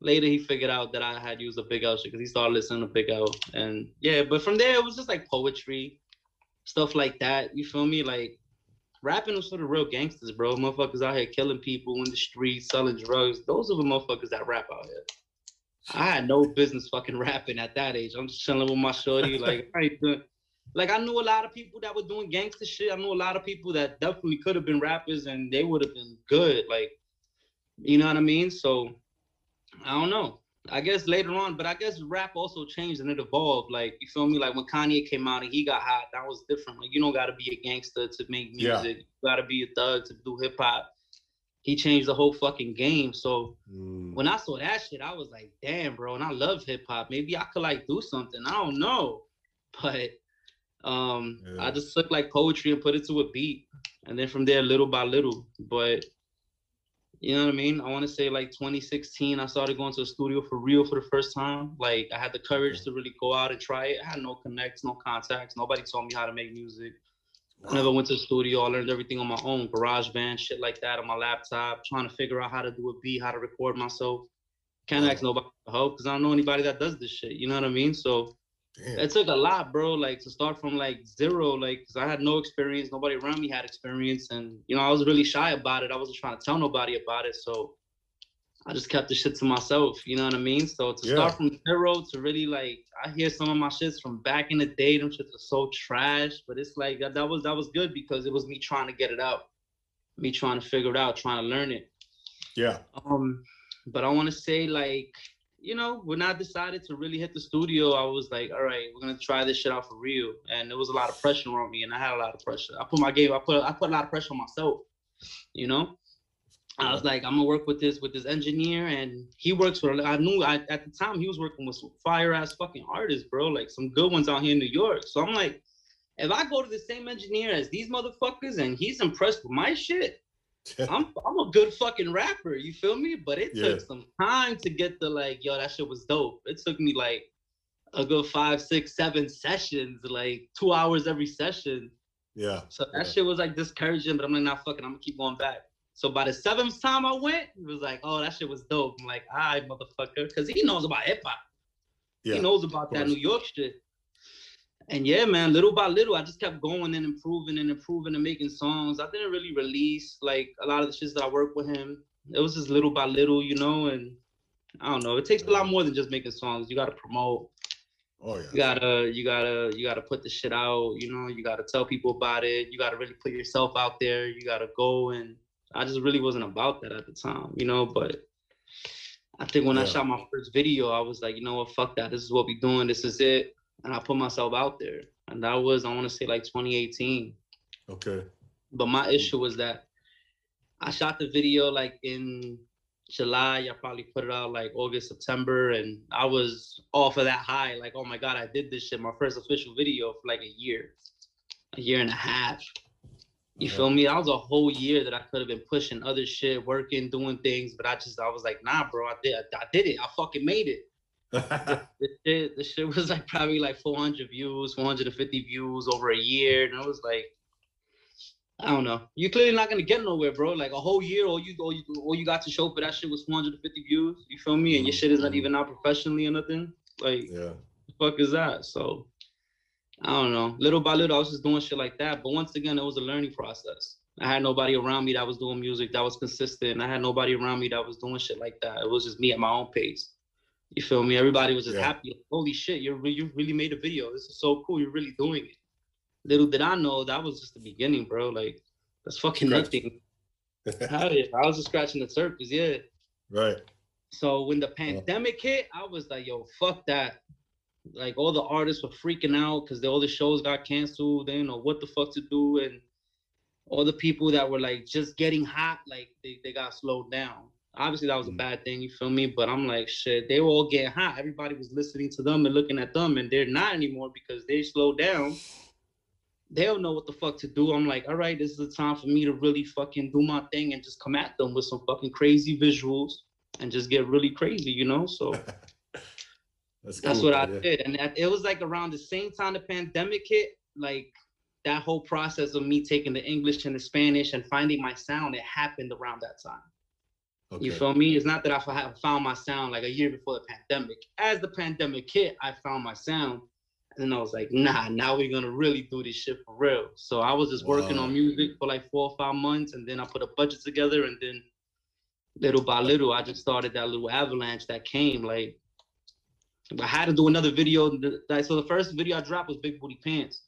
later he figured out that I had used a Big L shit because he started listening to Big L. And yeah, but from there it was just like poetry, stuff like that. You feel me? Like rapping was for the real gangsters, bro. Motherfuckers out here killing people in the streets, selling drugs. Those are the motherfuckers that rap out here. I had no business fucking rapping at that age. I'm just chilling with my shorty. Like I ain't doing like I knew a lot of people that were doing gangster shit. I knew a lot of people that definitely could have been rappers and they would have been good. Like, you know what I mean? So I don't know. I guess later on, but I guess rap also changed and it evolved. Like, you feel me? Like when Kanye came out and he got hot, that was different. Like, you don't gotta be a gangster to make music. Yeah. You gotta be a thug to do hip hop. He changed the whole fucking game. So mm. when I saw that shit, I was like, damn, bro. And I love hip hop. Maybe I could like do something. I don't know. But um, yeah. I just took like poetry and put it to a beat, and then from there, little by little. But you know what I mean? I want to say like 2016, I started going to the studio for real for the first time. Like I had the courage to really go out and try it. I had no connects, no contacts. Nobody told me how to make music. I never went to the studio. I learned everything on my own, GarageBand, shit like that on my laptop, trying to figure out how to do a beat, how to record myself. Can't ask nobody for help because I don't know anybody that does this shit. You know what I mean? So Damn. It took a lot, bro. Like to start from like zero, like because I had no experience. Nobody around me had experience, and you know I was really shy about it. I wasn't trying to tell nobody about it, so I just kept the shit to myself. You know what I mean? So to yeah. start from zero to really like, I hear some of my shits from back in the day. Them shits are so trash, but it's like that, that was that was good because it was me trying to get it out, me trying to figure it out, trying to learn it. Yeah. Um, but I want to say like you know, when I decided to really hit the studio, I was like, all right, we're gonna try this shit out for real. And there was a lot of pressure on me, and I had a lot of pressure. I put my game, I put, I put a lot of pressure on myself. You know, I was like, I'm gonna work with this with this engineer, and he works for. I knew I, at the time he was working with some fire ass fucking artists, bro, like some good ones out here in New York. So I'm like, if I go to the same engineer as these motherfuckers, and he's impressed with my shit, I'm I'm a good fucking rapper, you feel me? But it yeah. took some time to get the like, yo, that shit was dope. It took me like a good five, six, seven sessions, like two hours every session. Yeah. So that yeah. shit was like discouraging, but I'm like, nah, fucking, I'm gonna keep going back. So by the seventh time I went, it was like, oh, that shit was dope. I'm like, all right, motherfucker, because he knows about hip hop. Yeah, he knows about that New York shit. and yeah, man, little by little, I just kept going and improving and improving and making songs. I didn't really release like a lot of the shit that I worked with him. It was just little by little, you know, and I don't know. It takes a lot more than just making songs. You gotta promote. Oh yeah. You gotta, you gotta, you gotta put the shit out. You know, you gotta tell people about it. You gotta really put yourself out there. You gotta go and. I just really wasn't about that at the time, you know. But I think when yeah. I shot my first video, I was like, you know what, fuck that. This is what we're doing. This is it and I put myself out there. And that was, I want to say, like 2018. Okay. But my issue was that I shot the video like in July. I probably put it out like August, September, and I was off of that high. Like, oh my god, I did this shit. My first official video for like a year, a year and a half. You yeah. feel me? That was a whole year that I could have been pushing other shit, working, doing things, but I just I was like, nah, bro, I did, I, did it. I fucking made it the, shit, the shit was like probably like 400 views, 450 views over a year, and I was like, I don't know. You're clearly not gonna get nowhere, bro. Like a whole year, all you all you all you got to show for that shit was 450 views. You feel me? And your shit is not mm-hmm. even out professionally or nothing. Like, yeah, the fuck is that? So, I don't know. Little by little, I was just doing shit like that. But once again, it was a learning process. I had nobody around me that was doing music that was consistent. I had nobody around me that was doing shit like that. It was just me at my own pace. You feel me? Everybody was just yeah. happy. Holy shit, you re- you really made a video. This is so cool. You're really doing it. Little did I know that was just the beginning, bro. Like that's fucking nothing. Hell yeah. I was just scratching the surface, yeah. Right. So when the uh-huh. pandemic hit, I was like, yo, fuck that. Like all the artists were freaking out because all the shows got canceled. They didn't know what the fuck to do. And all the people that were like just getting hot, like they, they got slowed down. Obviously, that was a mm. bad thing, you feel me? But I'm like, shit, they were all getting hot. Everybody was listening to them and looking at them, and they're not anymore because they slowed down. They don't know what the fuck to do. I'm like, all right, this is the time for me to really fucking do my thing and just come at them with some fucking crazy visuals and just get really crazy, you know? So that's, that's what I did. And it was like around the same time the pandemic hit, like that whole process of me taking the English and the Spanish and finding my sound, it happened around that time. Okay. You feel me? It's not that I found my sound like a year before the pandemic. As the pandemic hit, I found my sound. And then I was like, nah, now we're gonna really do this shit for real. So I was just working wow. on music for like four or five months, and then I put a budget together, and then little by little, I just started that little avalanche that came. Like, I had to do another video. So the first video I dropped was Big Booty Pants.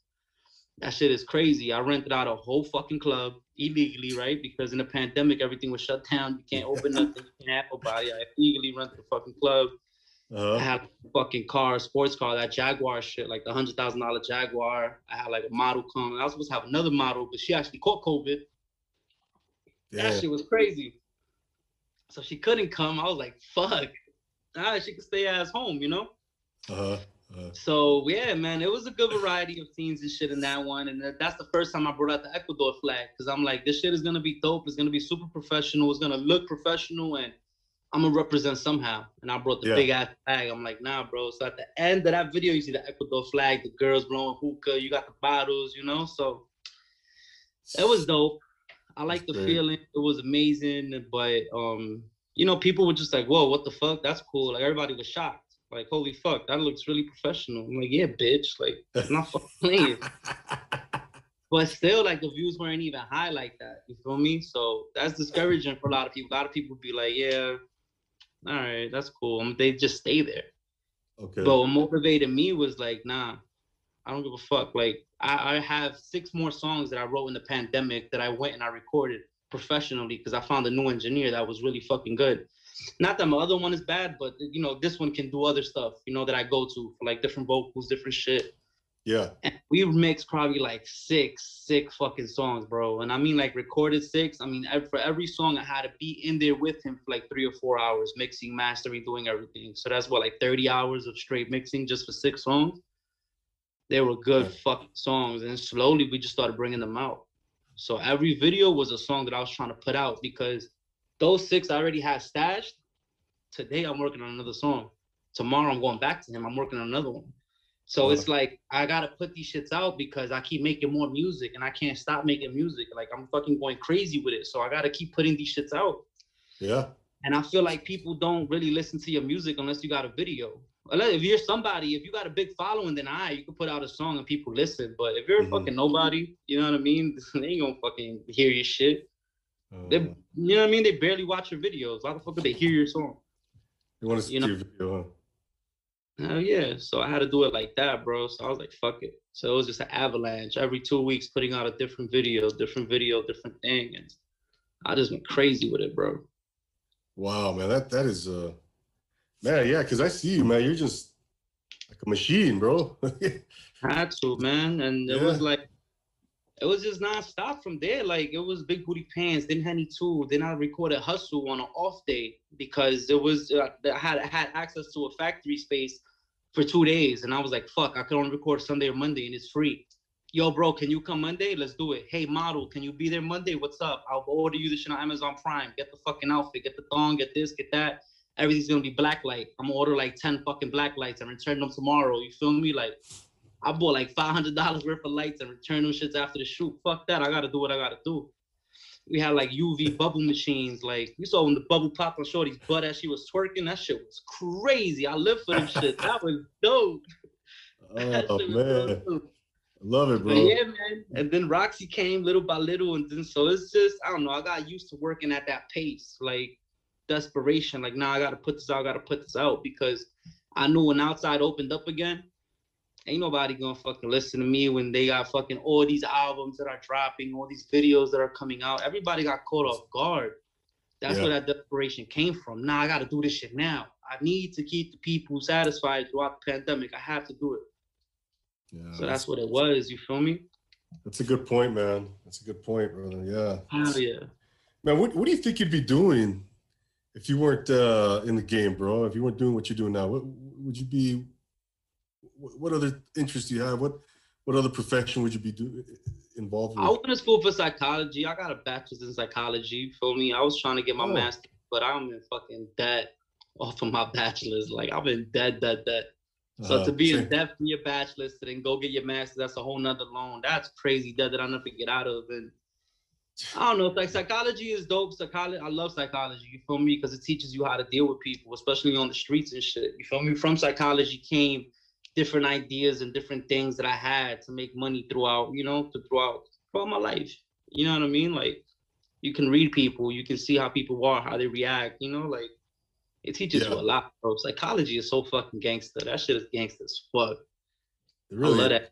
That shit is crazy. I rented out a whole fucking club illegally, right? Because in the pandemic, everything was shut down. You can't open nothing. You can't have nobody. I illegally rented the fucking club. Uh-huh. I had a fucking car, sports car, that Jaguar shit, like the hundred thousand dollar Jaguar. I had like a model come. I was supposed to have another model, but she actually caught COVID. Yeah. That shit was crazy. So she couldn't come. I was like, fuck. Ah, she could stay at home, you know? Uh-huh. Uh, so yeah, man, it was a good variety of scenes and shit in that one, and that's the first time I brought out the Ecuador flag because I'm like, this shit is gonna be dope. It's gonna be super professional. It's gonna look professional, and I'm gonna represent somehow. And I brought the yeah. big ass flag. I'm like, nah, bro. So at the end of that video, you see the Ecuador flag, the girls blowing hookah, you got the bottles, you know. So it was dope. I like the great. feeling. It was amazing, but um, you know, people were just like, whoa, what the fuck? That's cool. Like everybody was shocked. Like, holy fuck, that looks really professional. I'm like, yeah, bitch. Like, I'm not fucking playing. but still, like, the views weren't even high like that. You feel me? So that's discouraging for a lot of people. A lot of people be like, yeah, all right, that's cool. I mean, they just stay there. Okay. But what motivated me was like, nah, I don't give a fuck. Like, I, I have six more songs that I wrote in the pandemic that I went and I recorded professionally because I found a new engineer that was really fucking good. Not that my other one is bad, but you know, this one can do other stuff, you know, that I go to for like different vocals, different shit. Yeah. And we mixed probably like six, six fucking songs, bro. And I mean like recorded six. I mean, for every song, I had to be in there with him for like three or four hours, mixing, mastering, doing everything. So that's what like 30 hours of straight mixing just for six songs. They were good yeah. fucking songs. And slowly we just started bringing them out. So every video was a song that I was trying to put out because those six I already had stashed. Today I'm working on another song. Tomorrow I'm going back to him. I'm working on another one. So it's like I gotta put these shits out because I keep making more music and I can't stop making music. Like I'm fucking going crazy with it. So I gotta keep putting these shits out. Yeah. And I feel like people don't really listen to your music unless you got a video. if you're somebody, if you got a big following, then I you can put out a song and people listen. But if you're mm-hmm. fucking nobody, you know what I mean? they ain't gonna fucking hear your shit. They, you know what I mean? They barely watch your videos. Why the fuck would they hear your song? They want to see you know? your video, huh? Hell yeah. So I had to do it like that, bro. So I was like, fuck it. So it was just an avalanche every two weeks, putting out a different video, different video, different thing. And I just went crazy with it, bro. Wow, man. That that is uh man, yeah, because I see you, man. You're just like a machine, bro. had to, man. And it yeah. was like it was just nonstop from there. Like it was big booty pants, then Henny too. Then I recorded Hustle on an off day because it was uh, I had I had access to a factory space for two days, and I was like, "Fuck, I could only record Sunday or Monday, and it's free." Yo, bro, can you come Monday? Let's do it. Hey, model, can you be there Monday? What's up? I'll order you the shit on Amazon Prime. Get the fucking outfit, get the thong, get this, get that. Everything's gonna be black light. I'm gonna order like 10 fucking black lights and return them tomorrow. You feel me? Like, I bought like $500 worth of lights and returned them shits after the shoot. Fuck that. I gotta do what I gotta do we had like UV bubble machines. Like you saw when the bubble popped on Shorty's butt as she was twerking. That shit was crazy. I live for them shit. That was dope. Oh man. Dope. Love it, bro. But yeah, man. And then Roxy came little by little, and then so it's just I don't know. I got used to working at that pace, like desperation. Like now, nah, I gotta put this out. I gotta put this out because I knew when outside opened up again, ain't nobody gonna fucking listen to me when they got fucking all these albums that are dropping, all these videos that are coming out. Everybody got caught off guard. That's yeah. where that desperation came from. Now nah, I gotta do this shit now. I need to keep the people satisfied throughout the pandemic. I have to do it. Yeah, so that's what it was. You feel me? That's a good point, man. That's a good point, brother. Yeah. Hell yeah. Man, what, what do you think you'd be doing if you weren't uh, in the game, bro? If you weren't doing what you're doing now, what would you be what other interests do you have? What what other profession would you be do, involved with? I went to school for psychology. I got a bachelor's in psychology. For me, I was trying to get my oh. master, but I'm in fucking debt off of my bachelor's. Like I've been dead, dead, dead. So uh, to be in debt for your bachelor's, to then go get your master's, that's a whole nother loan. That's crazy debt that I'll never get out of. And I don't know. Like psychology is dope. Psychology, I love psychology. You feel me? Because it teaches you how to deal with people, especially on the streets and shit. You feel me? From psychology came different ideas and different things that I had to make money throughout, you know, to throughout throughout my life. You know what I mean? Like you can read people, you can see how people are, how they react, you know, like it teaches yeah. you a lot, bro. Psychology is so fucking gangster. That shit is gangster as fuck. Really I love that.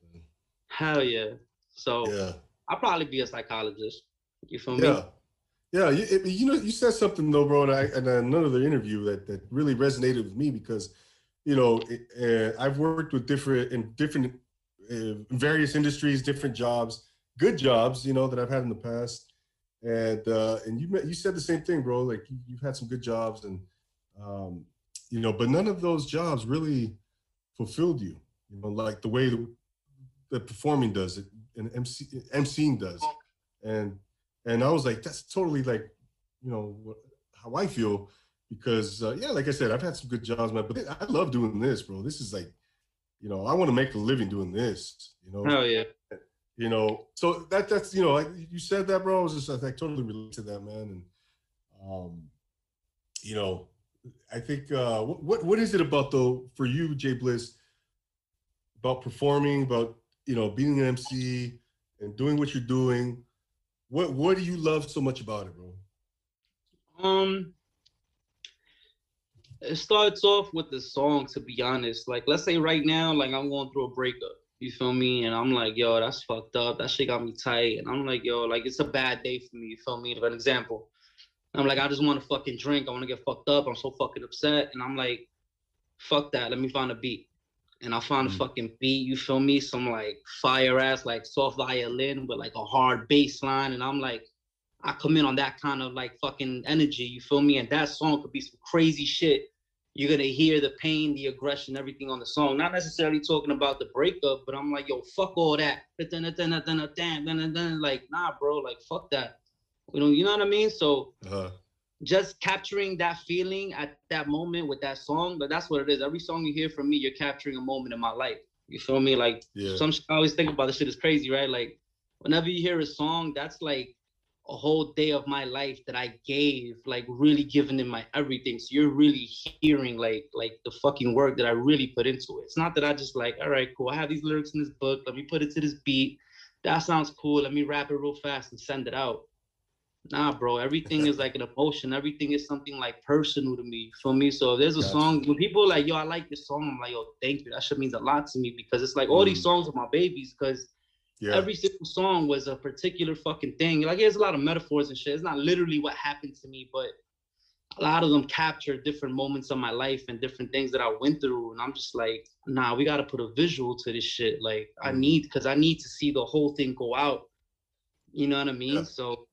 Hell yeah. So yeah. I'll probably be a psychologist. You feel me? Yeah. Yeah, you, you know, you said something though, bro, and I, in another interview that, that really resonated with me because you know, uh, I've worked with different in different uh, various industries, different jobs, good jobs, you know, that I've had in the past. And uh, and you you said the same thing, bro. Like you, you've had some good jobs, and um, you know, but none of those jobs really fulfilled you. You know, like the way the performing does it, and MC, MCing does. And and I was like, that's totally like, you know, how I feel because uh, yeah, like I said, I've had some good jobs, man. But I love doing this, bro. This is like, you know, I want to make a living doing this. You know. Oh yeah. You know, so that that's you know, like you said that, bro. I was just I totally relate to that, man. And um, you know, I think uh, what what is it about though for you, Jay Bliss, about performing, about you know, being an MC and doing what you're doing? What what do you love so much about it, bro? Um, it starts off with the song to be honest. Like let's say right now like i'm going through a breakup you feel me? And i'm like yo that's fucked up. That shit got me tight. And i'm like yo like it's a bad day for me you feel me? For an example. I'm like i just want to fucking drink. I want to get fucked up. I'm so fucking upset. And i'm like fuck that. Let me find a beat. And i found mm-hmm. a mm. fucking beat you feel me? Some like fire ass like soft violin with like a hard bass line. And i'm like I come in on that kind of like fucking energy, you feel me? And that song could be some crazy shit you're gonna hear the pain, the aggression, everything on the song. Not necessarily talking about the breakup, but I'm like, yo, fuck all that. Then, then, then, then, then, then, like, nah, bro, like fuck that. You know, you know what I mean? So uh-huh. just capturing that feeling at that moment with that song, but that's what it is. Every song you hear from me, you're capturing a moment in my life. You feel me? Like yeah. some I always think about this shit is crazy, right? Like whenever you hear a song, that's like a whole day of my life that I gave, like really giving in my everything. So you're really hearing like like the fucking work that I really put into it. It's not that I just like, all right, cool. I have these lyrics in this book. Let me put it to this beat. That sounds cool. Let me rap it real fast and send it out. Nah, bro. Everything is like an emotion. Everything is something like personal to me. Feel me? So if there's a gotcha. song when people like, yo, I like this song, I'm like, yo, thank you. That shit means a lot to me because it's like all mm. these songs are my babies because yeah. every single song was a particular fucking thing. Like there's a lot of metaphors and shit. It's not literally what happened to me, but a lot of them capture different moments of my life and different things that I went through. And I'm just like, nah, we gotta put a visual to this shit. Like mm. I need because I need to see the whole thing go out. You know what I mean? Yeah. So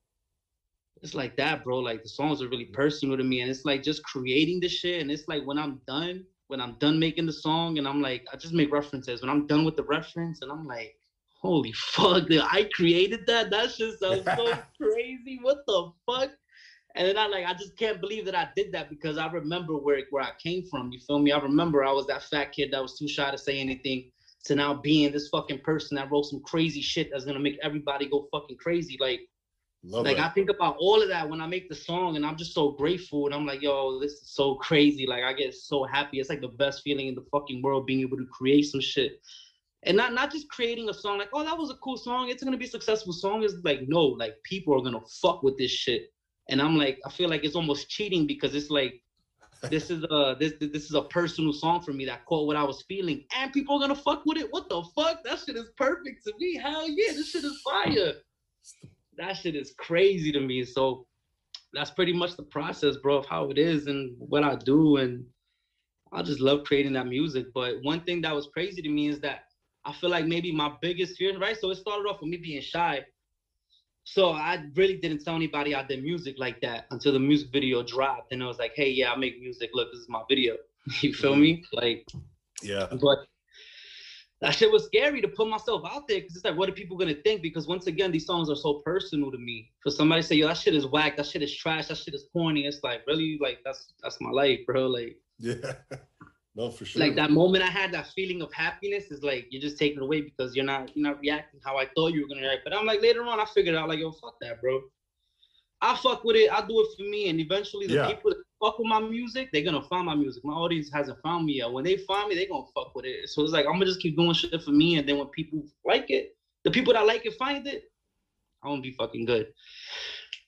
it's like that, bro. Like the songs are really personal to me, and it's like just creating the shit. And it's like when I'm done, when I'm done making the song, and I'm like, I just make references. When I'm done with the reference, and I'm like, holy fuck, dude, I created that. That shit sounds so crazy. What the fuck? And then I like, I just can't believe that I did that because I remember where where I came from. You feel me? I remember I was that fat kid that was too shy to say anything. To now being this fucking person that wrote some crazy shit that's gonna make everybody go fucking crazy. Like Love like I think about all of that when I make the song, and I'm just so grateful. And I'm like, yo, this is so crazy. Like I get so happy. It's like the best feeling in the fucking world being able to create some shit, and not not just creating a song like, oh, that was a cool song. It's gonna be a successful song. Is like, no, like people are gonna fuck with this shit. And I'm like, I feel like it's almost cheating because it's like, this is a this this is a personal song for me that caught what I was feeling, and people are gonna fuck with it. What the fuck? That shit is perfect to me. Hell yeah, this shit is fire that shit is crazy to me. So that's pretty much the process, bro, of how it is and what I do. And I just love creating that music. But one thing that was crazy to me is that I feel like maybe my biggest fear, right? So it started off with me being shy. So I really didn't tell anybody I did music like that until the music video dropped. And I was like, hey, yeah, I make music. Look, this is my video. you feel mm-hmm. me? Like, yeah. But that shit was scary to put myself out there because it's like, what are people gonna think? Because once again, these songs are so personal to me. For somebody to say, yo, that shit is whack, that shit is trash, that shit is corny. It's like, really, like that's that's my life, bro. Like, yeah, no, for sure. Like that moment I had, that feeling of happiness is like you're just taking it away because you're not you're not reacting how I thought you were gonna react. But I'm like later on, I figured out like, yo, fuck that, bro. I fuck with it. I do it for me, and eventually the yeah. people that fuck with my music, they're gonna find my music. My audience hasn't found me yet. When they find me, they're gonna fuck with it. So it's like I'm gonna just keep doing shit for me, and then when people like it, the people that like it find it, I'm gonna be fucking good.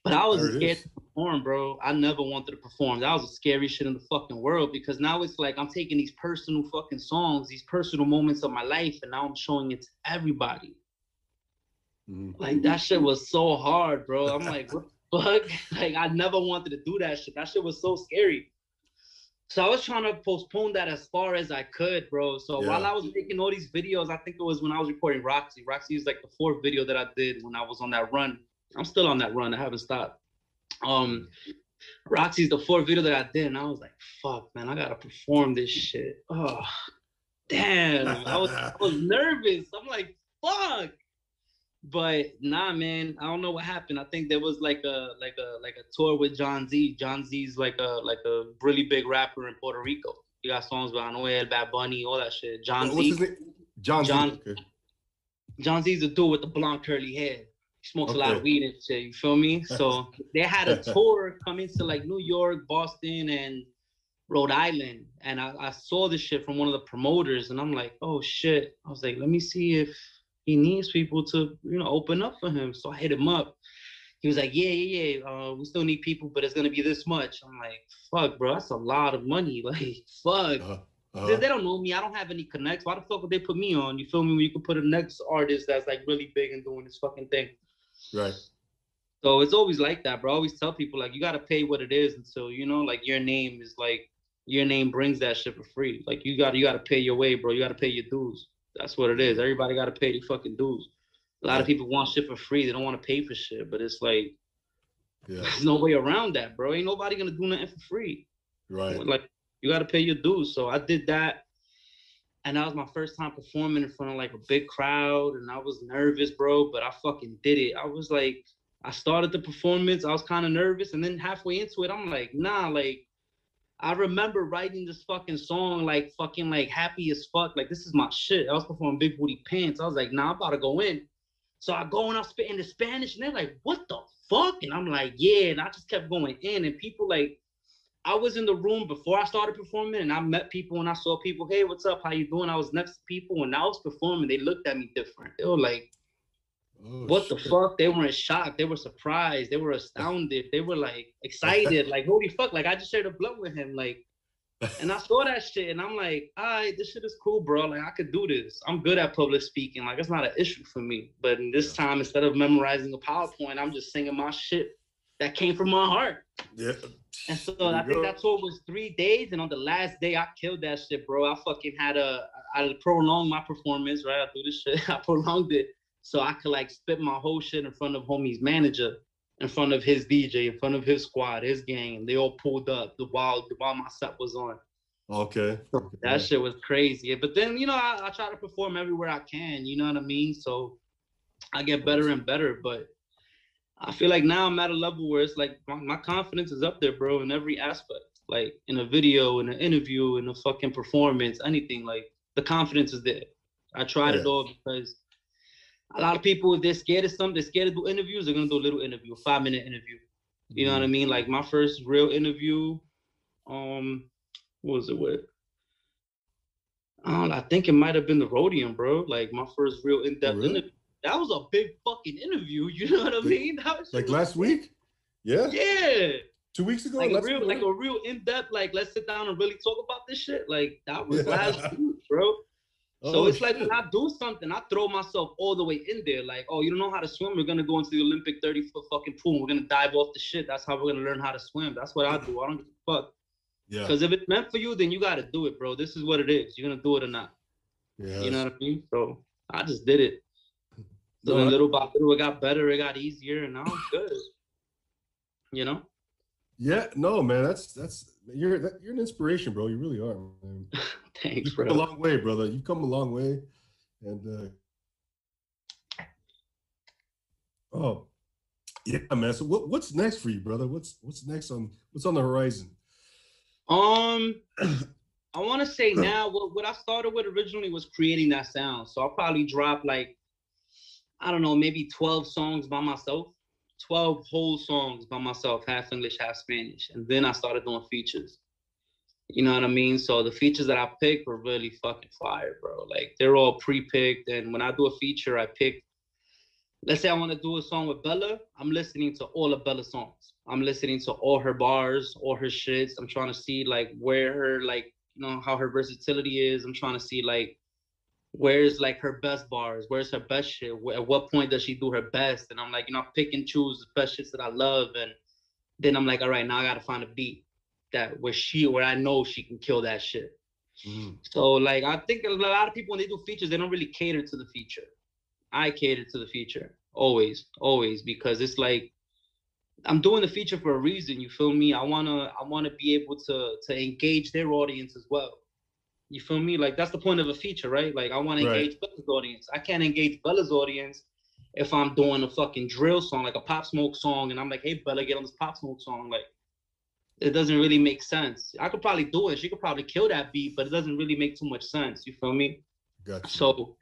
But I was scared perform, bro. I never wanted to perform. That was the scariest shit in the fucking world because now it's like I'm taking these personal fucking songs, these personal moments of my life, and now I'm showing it to everybody. Mm-hmm. Like that shit was so hard, bro. I'm like, what fuck? Like I never wanted to do that shit. That shit was so scary. So I was trying to postpone that as far as I could, bro. So yeah. while I was making all these videos, I think it was when I was recording Roxy. Roxy is like the fourth video that I did when I was on that run. I'm still on that run. I haven't stopped. Um, Roxy's the fourth video that I did, and I was like, "Fuck, man, I gotta perform this shit." Oh, damn! I was, I was nervous. I'm like, "Fuck." But nah, man, I don't know what happened. I think there was like a like a like a tour with Jon Z. Jon Z's like a like a really big rapper in Puerto Rico. He got songs with Anuel, Bad Bunny, all that shit. Jon Z. John, Jon, Z. Okay. Jon Z's a dude with the blonde curly hair. Smokes okay. a lot of weed and shit. You feel me? So they had a tour coming to like New York, Boston, and Rhode Island. And I, I saw this shit from one of the promoters, and I'm like, oh shit. I was like, let me see if he needs people to, you know, open up for him. So I hit him up. He was like, yeah, yeah, yeah. Uh, we still need people, but it's gonna be this much. I'm like, fuck, bro, that's a lot of money. Like, fuck. Uh-huh. Uh-huh. They don't know me. I don't have any connects. Why the fuck would they put me on? You feel me? When you could put a next artist that's like really big and doing this fucking thing. Right. So it's always like that, bro. I always tell people like you gotta pay what it is until you know, like your name is like your name brings that shit for free. Like you gotta you gotta pay your way, bro. You gotta pay your dues. That's what it is. Everybody got to pay their fucking dues. A lot yeah. of people want shit for free. They don't want to pay for shit, but it's like yeah. there's no way around that, bro. Ain't nobody gonna do nothing for free. Right. Like you got to pay your dues. So I did that, and that was my first time performing in front of like a big crowd, and I was nervous, bro. But I fucking did it. I was like, I started the performance. I was kind of nervous, and then halfway into it, I'm like, nah, like I remember writing this fucking song like fucking like happy as fuck. Like this is my shit. I was performing Big Booty Pants. I was like, nah, I'm about to go in. So I go and I'm spitting the Spanish, and they're like, what the fuck? And I'm like, yeah. And I just kept going in, and people like, I was in the room before I started performing, and I met people and I saw people, hey, what's up? How you doing? I was next to people, when I was performing. They looked at me different. They were like, oh, what shit. the fuck? They were in shock. They were surprised. They were astounded. They were like excited. like, holy fuck! Like I just shared a blunt with him. Like and I saw that shit and I'm like, all right, this shit is cool, bro. Like I could do this. I'm good at public speaking. Like it's not an issue for me. But this time, instead of memorizing a PowerPoint, I'm just singing my shit that came from my heart. Yeah. And so I think go. that tour was three days. And on the last day, I killed that shit, bro. I fucking had a I prolonged my performance, right? I do this shit. I prolonged it so I could like spit my whole shit in front of homie's manager in front of his DJ, in front of his squad, his gang. They all pulled up the while while my set was on. Okay. okay. That shit was crazy. But then you know I, I try to perform everywhere I can. You know what I mean? So I get better and better. But I feel like now I'm at a level where it's like my, my confidence is up there, bro, in every aspect. Like in a video, in an interview, in a fucking performance, anything. Like the confidence is there. I tried yeah. it all because a lot of people, if they're scared of something, they're scared to do interviews, they're gonna do a little interview, a five minute interview. You know what I mm-hmm. mean? Like my first real interview, um, what was it with? I, I think it might have been the Roadium, bro. Like my first real in-depth oh, really? interview. That was a big fucking interview. You know what I mean? like last week? Yeah. Yeah. Two weeks ago. Like a real, like a real in-depth, like let's sit down and really talk about this shit. Like that was last week, bro. So oh, it's like when I do something, I throw myself all the way in there. Like, oh, you don't know how to swim? We're gonna go into the Olympic 30 foot fucking pool. We're gonna dive off the shit. That's how we're gonna learn how to swim. That's what I do. I don't give a fuck. Yeah. Because if it's meant for you, then you gotta do it, bro. This is what it is. You're gonna do it or not. Yeah. You know what I mean? So I just did it. So no, little by little, it got better. It got easier, and now I'm good. you know? Yeah. No, man. That's that's you're that, you're an inspiration, bro. You really are. Man. Thanks, You've bro. Come a long way, brother. You've come a long way, and uh, oh, yeah, man. So what, what's next for you, brother? What's what's next on what's on the horizon? Um, I want to say now what what I started with originally was creating that sound. So I'll probably drop like I don't know, maybe twelve songs by myself. 12 whole songs by myself, half English, half Spanish. And then I started doing features. You know what I mean? So the features that I picked were really fucking fire, bro. Like they're all pre-picked. And when I do a feature, I pick. Let's say I want to do a song with Bella. I'm listening to all of Bella's songs. I'm listening to all her bars, all her shits. I'm trying to see like where her like you know how her versatility is. I'm trying to see like where's like her best bars, where's her best shit, at what point does she do her best? And I'm like, you know, pick and choose the best shits that I love, and then I'm like, all right, now I gotta find a beat that where she where I know she can kill that shit. Mm. So like I think a lot of people when they do features, they don't really cater to the feature. I cater to the feature always, always because it's like I'm doing the feature for a reason. You feel me? I wanna I wanna be able to to engage their audience as well. You feel me? Like that's the point of a feature, right? Like I want to engage Bella's audience. I can't engage Bella's audience if I'm doing a fucking drill song, like a Pop Smoke song, and I'm like, hey Bella, get on this Pop Smoke song. Like it doesn't really make sense. I could probably do it. She could probably kill that beat, but it doesn't really make too much sense. You feel me? Gotcha. So,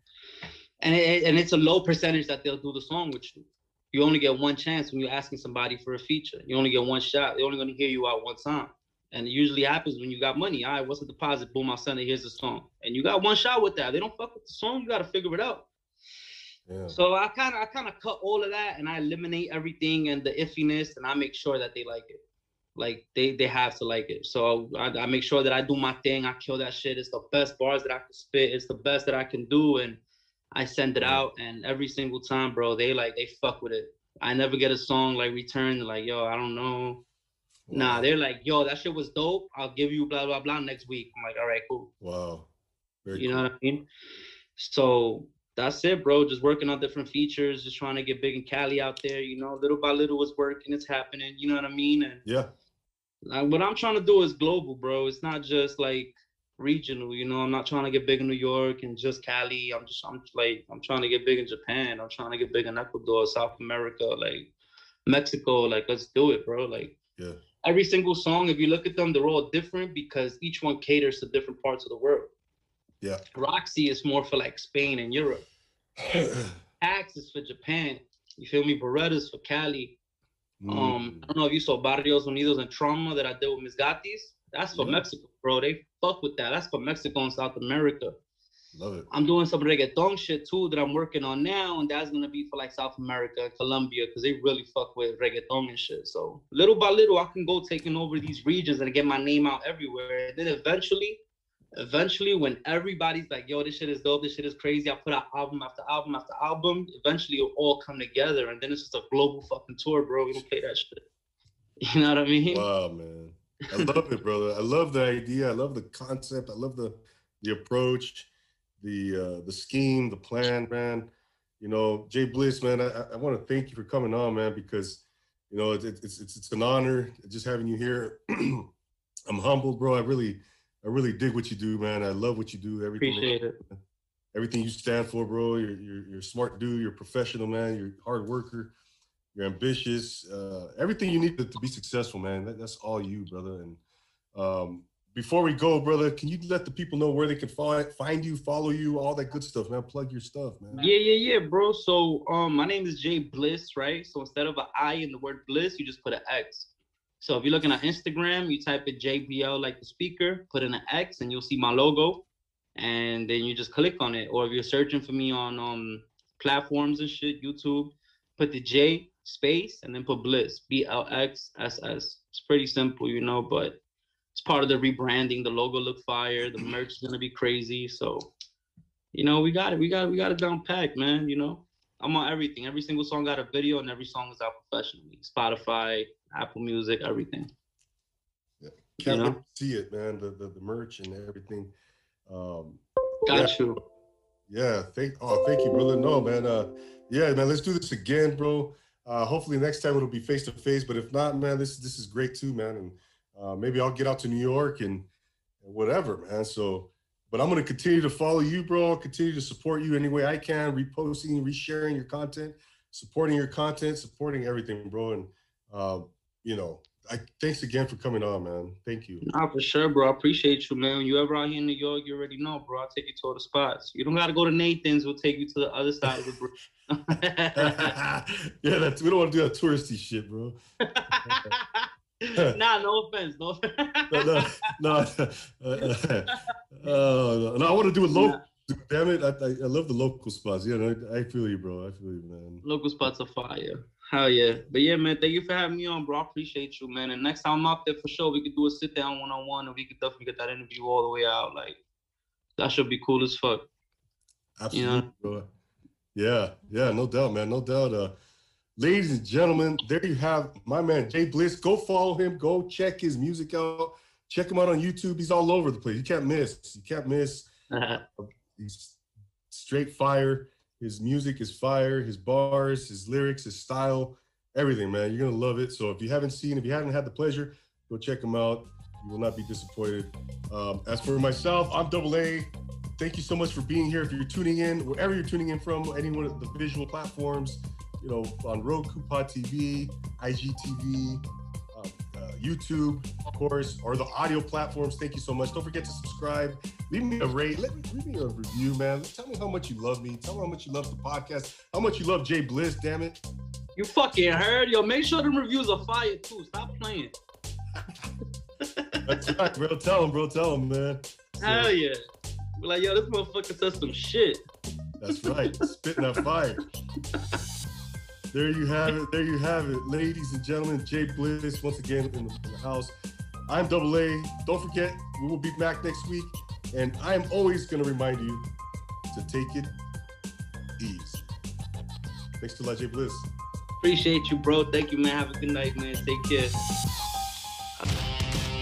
and it, and it's a low percentage that they'll do the song with you. You only get one chance when you're asking somebody for a feature. You only get one shot. They're only gonna hear you out one time. And it usually happens when you got money. All right, what's the deposit? Boom, I'll send it. Here's the song. And you got one shot with that. They don't fuck with the song. You got to figure it out. Yeah. So I kind of I kind of cut all of that and I eliminate everything and the iffiness and I make sure that they like it. Like they they have to like it. So I, I make sure that I do my thing. I kill that shit. It's the best bars that I can spit. It's the best that I can do and I send it out and every single time, bro, they like they fuck with it. I never get a song like returned like yo, I don't know Nah, they're like, yo, that shit was dope. I'll give you blah blah blah next week. I'm like, all right, cool. Wow. Very you cool. know what I mean? So that's it, bro. Just working on different features, just trying to get big in Cali out there. You know, little by little, it's working, it's happening. You know what I mean? And yeah. Like, what I'm trying to do is global, bro. It's not just like regional. You know, I'm not trying to get big in New York and just Cali. I'm just, I'm like, I'm trying to get big in Japan. I'm trying to get big in Ecuador, South America, like Mexico. Like, let's do it, bro. Like, yeah every single song, if you look at them, they're all different because each one caters to different parts of the world. Yeah. Roxy is more for like Spain and Europe. Axe is for Japan. You feel me? Beretta's for Cali. Mm. Um, I don't know if you saw Barrios Unidos and Trauma that I did with Miss Gatis. That's for yeah. Mexico, bro. They fuck with that. That's for Mexico and South America. Love it. I'm doing some reggaeton shit too that I'm working on now, and that's gonna be for like South America, Colombia, because they really fuck with reggaeton and shit. So little by little, I can go taking over these regions and get my name out everywhere. And then eventually, eventually, when everybody's like, "Yo, this shit is dope, this shit is crazy," I put out album after album after album. Eventually, it'll all come together, and then it's just a global fucking tour, bro. We don't pay that shit. You know what I mean? Wow, man. I love it, brother. I love the idea. I love the concept. I love the the approach the uh, the scheme, the plan, man. You know, Jay Bliss, man, I, I want to thank you for coming on, man, because you know it, it's it's it's an honor just having you here. I'm humbled, bro. I really I really dig what you do, man. I love what you do. Everything appreciate it. Everything you stand for, bro. You're you're, you're smart dude. You're professional, man. You're hard worker. You're ambitious. Uh, everything you need to, to be successful, man. That, that's all you, brother. And um, before we go, brother, can you let the people know where they can find find you, follow you, all that good stuff, man? Plug your stuff, man. Yeah, yeah, yeah, bro. So um my name is Jay Bliss, right? So instead of an I in the word bliss, you just put an X. So if you're looking at Instagram, you type in JBL like the speaker, put in an X and you'll see my logo. And then you just click on it. Or if you're searching for me on um platforms and shit, YouTube, put the J space and then put Bliss, B L X S S. It's pretty simple, you know, but it's part of the rebranding. The logo look fire. The merch is gonna be crazy. So, you know, we got it. We got we got it down packed, man. You know, I'm on everything. Every single song got a video, and every song is out professionally. Spotify, Apple Music, everything. Yeah, can't you know? see it, man. The, the the merch and everything. Um, got yeah. you. Yeah, thank oh thank you, brother. No, man. Uh, yeah, man. Let's do this again, bro. Uh, hopefully next time it'll be face to face. But if not, man, this this is great too, man. And uh, maybe I'll get out to New York and, and whatever, man. So, but I'm gonna continue to follow you, bro. I'll continue to support you any way I can, reposting, resharing your content, supporting your content, supporting everything, bro. And uh, you know, I thanks again for coming on, man. Thank you. Nah, for sure, bro. I appreciate you, man. When you ever out here in New York, you already know, bro. I'll take you to all the spots. You don't gotta go to Nathan's. We'll take you to the other side of the bridge. yeah, that's we don't want to do that touristy shit, bro. nah, no offense, no. no, no, no, uh, no, no, I want to do it local. Damn it, I, I, love the local spots. Yeah, no, I feel you, bro. I feel you, man. Local spots are fire. Hell yeah. But yeah, man, thank you for having me on, bro. I appreciate you, man. And next time I'm out there for sure, we could do a sit down one on one and we could definitely get that interview all the way out. Like, that should be cool as fuck. Absolutely, you know? bro. Yeah, yeah, no doubt, man. No doubt. Uh, ladies and gentlemen, there you have my man Jay Bliss. Go follow him. Go check his music out. Check him out on YouTube. He's all over the place. You can't miss. You can't miss. He's straight fire. His music is fire. His bars, his lyrics, his style, everything, man. You're gonna love it. So if you haven't seen, if you haven't had the pleasure, go check him out. You will not be disappointed. Um, as for myself, I'm Double A. Thank you so much for being here. If you're tuning in, wherever you're tuning in from, any one of the visual platforms, you know, on Roku, Pod TV, IGTV, uh, uh, YouTube, of course, or the audio platforms. Thank you so much. Don't forget to subscribe. Leave me a rate. Let me, leave me a review, man. Tell me how much you love me. Tell me how much you love the podcast. How much you love Jay Bliss. Damn it. You fucking heard, yo. Make sure the reviews are fire too. Stop playing. That's right, bro. Tell him, bro. Tell him, man. So, Hell yeah. We're like, yo, this motherfucker says some shit. That's right. Spitting that fire. There you have it. There you have it, ladies and gentlemen. Jay Bliss once again in the, house. I'm Double A. Don't forget, we will be back next week, and I'm always going to remind you to take it easy. Thanks to Jay Bliss. Appreciate you, bro. Thank you, man. Have a good night, man. Take care.